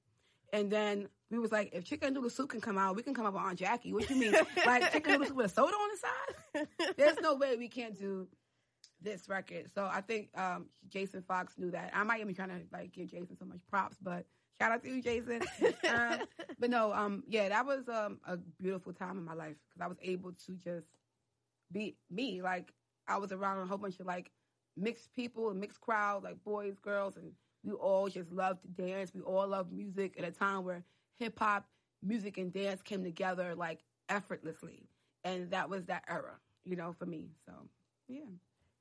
And then we was like, if Chicken Noodle Soup can come out, we can come up with Aunt Jackie. What you mean? like Chicken Noodle Soup with a soda on the side? [laughs] There's no way we can't do this record. So I think um, Jason Fox knew that. I might even be trying to like give Jason so much props, but shout out to you, Jason. [laughs] um, but no, um, yeah, that was um, a beautiful time in my life because I was able to just be me. Like I was around a whole bunch of like mixed people, mixed crowd, like boys, girls, and we all just loved to dance. We all loved music at a time where hip hop, music, and dance came together like effortlessly. And that was that era, you know, for me. So, yeah.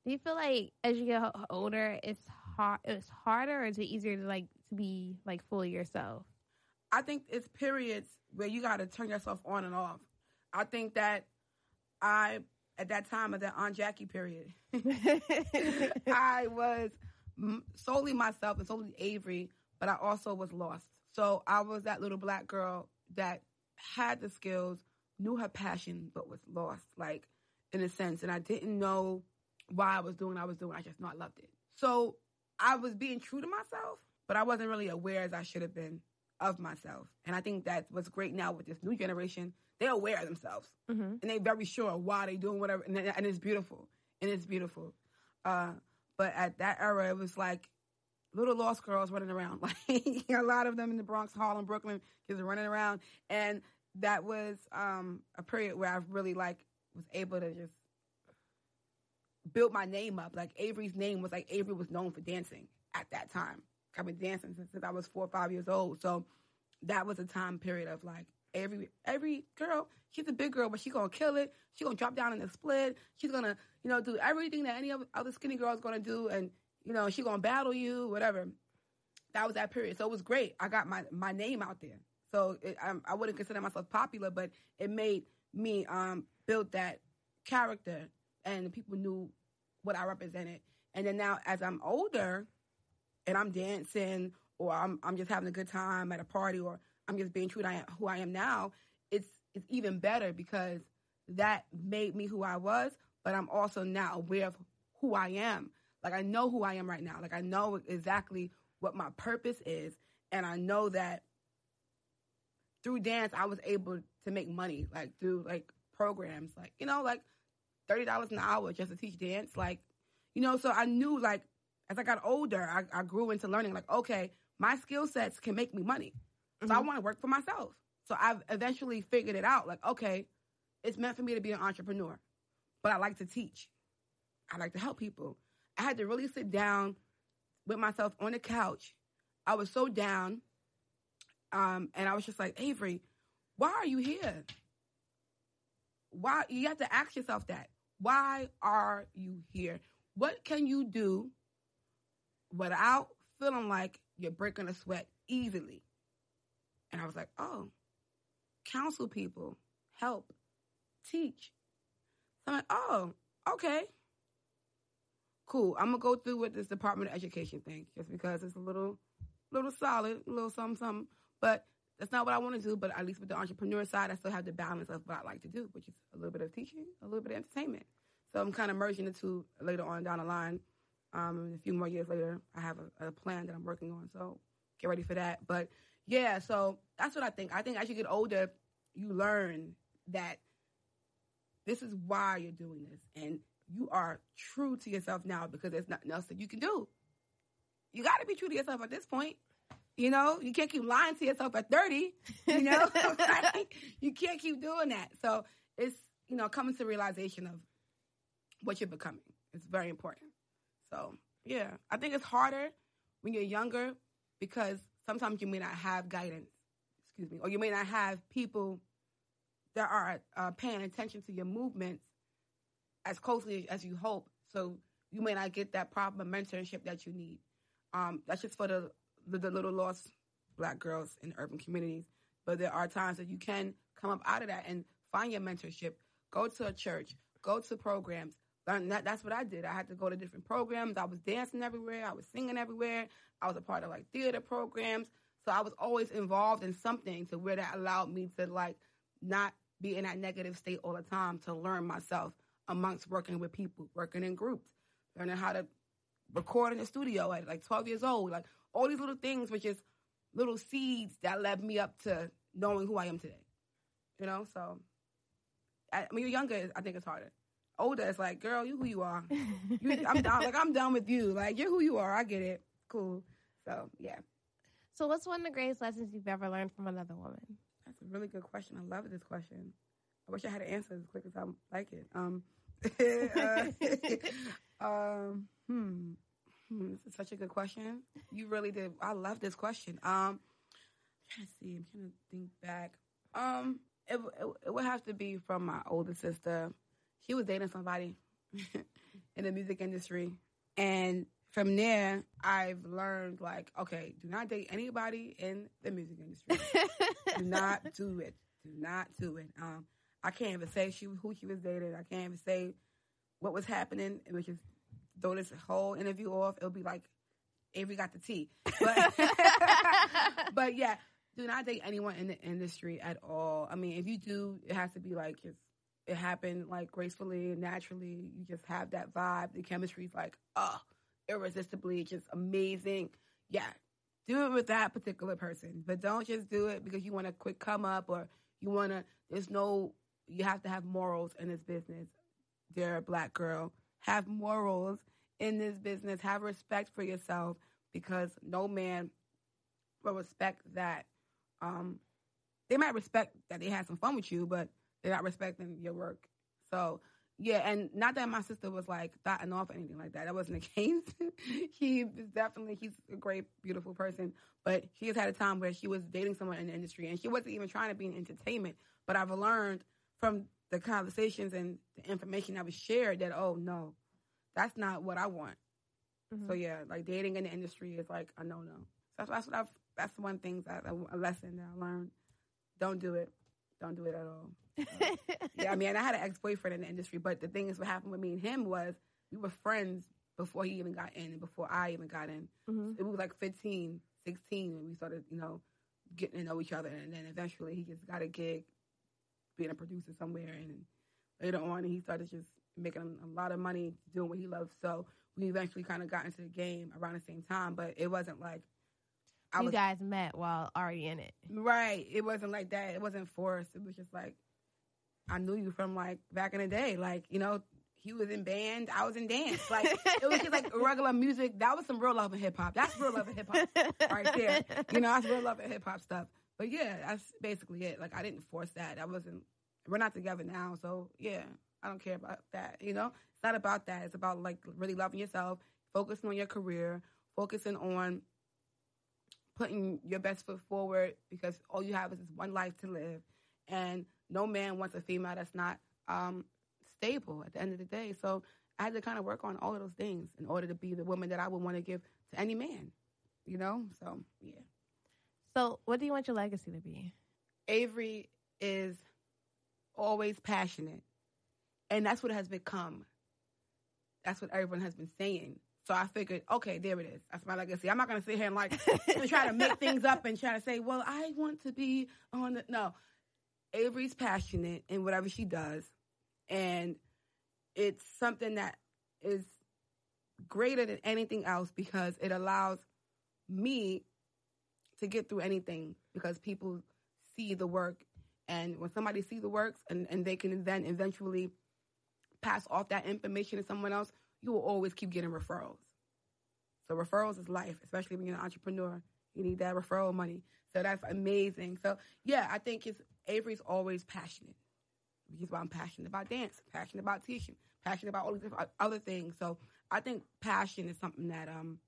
Do you feel like as you get older, it's hard, it's harder or is it easier to like to be like fully yourself? I think it's periods where you got to turn yourself on and off. I think that I, at that time of that Aunt Jackie period, [laughs] [laughs] I was solely myself and solely Avery, but I also was lost. So I was that little black girl that had the skills, knew her passion, but was lost, like in a sense. And I didn't know why I was doing what I was doing. I just know I loved it. So I was being true to myself, but I wasn't really aware as I should have been of myself. And I think that's what's great now with this new generation. They're aware of themselves mm-hmm. and they're very sure why they're doing whatever. And, and it's beautiful. And it's beautiful. Uh, but at that era, it was like little lost girls running around. [laughs] Like a lot of them in the Bronx, Harlem, Brooklyn, kids were running around, and that was um, a period where I really like was able to just build my name up. Like Avery's name was like Avery was known for dancing at that time. I've been dancing since, since I was four or five years old, so that was a time period of like every every girl, she's a big girl, but she's gonna kill it. She's gonna drop down in the split. She's gonna, you know, do everything that any other skinny girl is gonna do, and you know, she's gonna battle you, whatever. That was that period, so it was great. I got my my name out there, so it, I, I wouldn't consider myself popular, but it made me um, build that character, and people knew what I represented. And then now, as I'm older, and I'm dancing, or I'm I'm just having a good time at a party, or I'm just being true to who I am now, it's it's even better because that made me who I was, but I'm also now aware of who I am. Like I know who I am right now. Like I know exactly what my purpose is, and I know that through dance I was able to make money, like through like programs, like you know, like thirty dollars an hour just to teach dance. Like, you know, so I knew like as I got older, I, I grew into learning like, okay, my skill sets can make me money. So I want to work for myself. So I've eventually figured it out. Like, okay, it's meant for me to be an entrepreneur, but I like to teach. I like to help people. I had to really sit down with myself on the couch. I was so down. Um, and I was just like, Avery, why are you here? Why you have to ask yourself that. Why are you here? What can you do without feeling like you're breaking a sweat easily? And I was like, oh, counsel people, help, teach. So I'm like, oh, okay. Cool. I'm gonna go through with this Department of Education thing just because it's a little little solid, a little something, something. But that's not what I want to do. But at least with the entrepreneur side, I still have the balance of what I like to do, which is a little bit of teaching, a little bit of entertainment. So I'm kind of merging the two later on down the line. Um, a few more years later, I have a, a plan that I'm working on. So get ready for that. But yeah, so that's what I think. I think as you get older, you learn that this is why you're doing this, and you are true to yourself now because there's nothing else that you can do. You got to be true to yourself at this point. You know, you can't keep lying to yourself at 30. You know, [laughs] [laughs] you can't keep doing that. So it's, you know, coming to realization of what you're becoming. It's very important. So, yeah, I think it's harder when you're younger because sometimes you may not have guidance, excuse me, or you may not have people that are uh, paying attention to your movements as closely as you hope. So you may not get that proper mentorship that you need. Um, that's just for the, the the little lost black girls in urban communities. But there are times that you can come up out of that and find your mentorship. Go to a church. Go to programs. Learn that, that's what I did. I had to go to different programs. I was dancing everywhere. I was singing everywhere. I was a part of like theater programs. So I was always involved in something to where that allowed me to like not be in that negative state all the time to learn myself amongst working with people, working in groups, learning how to record in the studio at like 12 years old. Like all these little things were just little seeds that led me up to knowing who I am today. You know, so I, when you're younger, I think it's harder. Older, it's like, girl, you who you are. [laughs] You, I'm down. Like I'm done with you. Like you're who you are. I get it. Cool. So yeah, so, what's one of the greatest lessons you've ever learned from another woman? that's a really good question. I love this question. I wish I had an answer as quick as I like it. Um, [laughs] uh, [laughs] um, hmm. Hmm, This is such a good question. You really did. I love this question. Um, I'm trying to see. I'm trying to think back. Um, it, it, it would have to be from my older sister. She was dating somebody [laughs] in the music industry, and from there, I've learned like, okay, do not date anybody in the music industry. [laughs] do not do it. Do not do it. Um, I can't even say she who she was dating. I can't even say what was happening. It was just throw this whole interview off. It'll be like Avery got the tea. But, [laughs] but yeah, do not date anyone in the industry at all. I mean, if you do, it has to be like just it happened like gracefully and naturally. You just have that vibe. The chemistry's like, oh, irresistibly, just amazing. Yeah, do it with that particular person, but don't just do it because you want a quick come up or you want to. There's no. You have to have morals in this business. Dear black girl, have morals in this business. Have respect for yourself because no man will respect that. Um, they might respect that they had some fun with you, but they're not respecting your work. So yeah, and not that my sister was like thotting off or anything like that. That wasn't [laughs] the case. he is definitely he's a great, beautiful person, but she has had a time where she was dating someone in the industry and she wasn't even trying to be in entertainment. But I've learned from the conversations and the information that was shared that oh no, that's not what I want. Mhm. So yeah, like dating in the industry is like a no no. So that's, that's what I've. That's one thing that a lesson that I learned. Don't do it. Don't do it at all. [laughs] yeah, I mean, I had an ex boyfriend in the industry, but the thing is, what happened with me and him was we were friends before he even got in and before I even got in. Mhm. It was like 15, 16 when we started, you know, getting to know each other. And then eventually he just got a gig being a producer somewhere. And later on, he started just making a lot of money doing what he loves. So we eventually kind of got into the game around the same time, but it wasn't like I you was guys met while already in it. Right. It wasn't like that. It wasn't forced. It was just like I knew you from like back in the day. Like, you know, he was in band, I was in dance. Like it was just like [laughs] regular music. That was some real love in hip hop. That's real love in hip hop [laughs] right there. You know, that's real love in hip hop stuff. But yeah, that's basically it. Like I didn't force that. I wasn't. We're not together now, so yeah, I don't care about that. You know, it's not about that. It's about like really loving yourself, focusing on your career, focusing on putting your best foot forward because all you have is this one life to live, and no man wants a female that's not um, stable at the end of the day. So I had to kind of work on all of those things in order to be the woman that I would want to give to any man. You know, so yeah. So, what do you want your legacy to be? Avery is always passionate, and that's what it has become. That's what everyone has been saying. So I figured, okay, there it is. That's my legacy. I'm not going to sit here and like and [laughs] try to make things up and try to say, well, I want to be on the no. Avery's passionate in whatever she does, and it's something that is greater than anything else because it allows me to get through anything because people see the work and when somebody sees the works and, and they can then eventually pass off that information to someone else you will always keep getting referrals so referrals is life especially when you're an entrepreneur you need that referral money so that's amazing so yeah i think it's avery's always passionate why i'm passionate about dance passionate about teaching passionate about all these other things so i think passion is something that um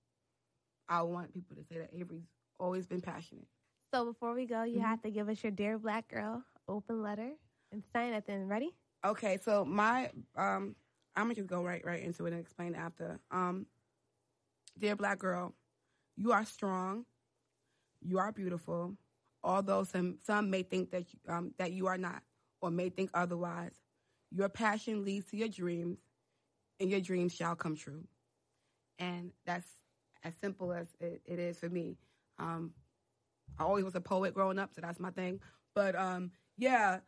i want people to say that avery's always been passionate. So before we go, you mm-hmm. have to give us your dear black girl open letter and sign at the end. Ready? Okay, so my um I'm gonna just go right right into it and explain after. Um Dear black girl, you are strong, you are beautiful, although some some may think that you, um, that you are not or may think otherwise. Your passion leads to your dreams, and your dreams shall come true. And that's as simple as it, it is for me. Um, I always was a poet growing up, so that's my thing. But um, yeah,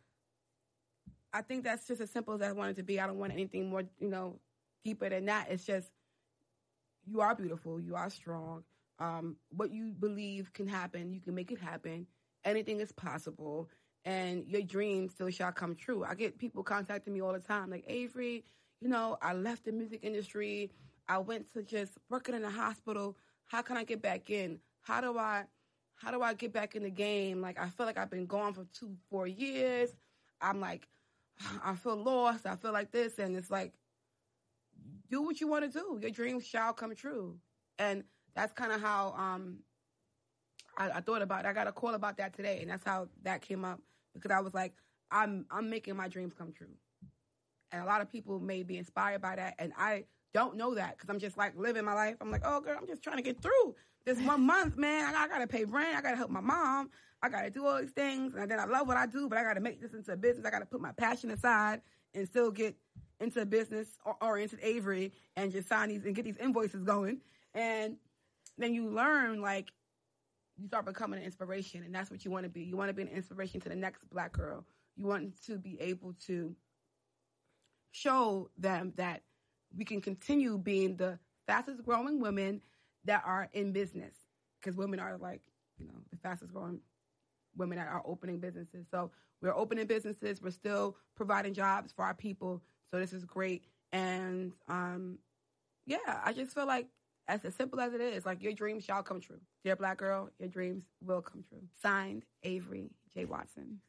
I think that's just as simple as I want it to be. I don't want anything more, you know, deeper than that. It's just you are beautiful, you are strong. Um, what you believe can happen, you can make it happen. Anything is possible, and your dreams still shall come true. I get people contacting me all the time, like Avery. You know, I left the music industry. I went to just working in a hospital. How can I get back in? how do I how do I get back in the game? Like I feel like I've been gone for two, four years. I'm like, [sighs] I feel lost. I feel like this, and it's like, do what you want to do. Your dreams shall come true, and that's kind of how um I, I thought about. It. I got a call about that today, and that's how that came up because I was like, I'm I'm making my dreams come true, and a lot of people may be inspired by that, and I don't know that because I'm just like living my life. I'm like, oh girl, I'm just trying to get through this one month, man. I, I gotta pay rent. I gotta help my mom. I gotta do all these things, and then I love what I do, but I gotta make this into a business. I gotta put my passion aside and still get into business or, or into Avery and just sign these and get these invoices going. And then you learn like you start becoming an inspiration, and that's what you want to be. You want to be an inspiration to the next black girl. You want to be able to show them that we can continue being the fastest growing women that are in business because women are like, you know, the fastest growing women that are opening businesses. So we're opening businesses. We're still providing jobs for our people. So this is great. And um, yeah, I just feel like as, as simple as it is, like your dreams shall come true. Dear black girl, your dreams will come true. Signed, Avery J. Watson.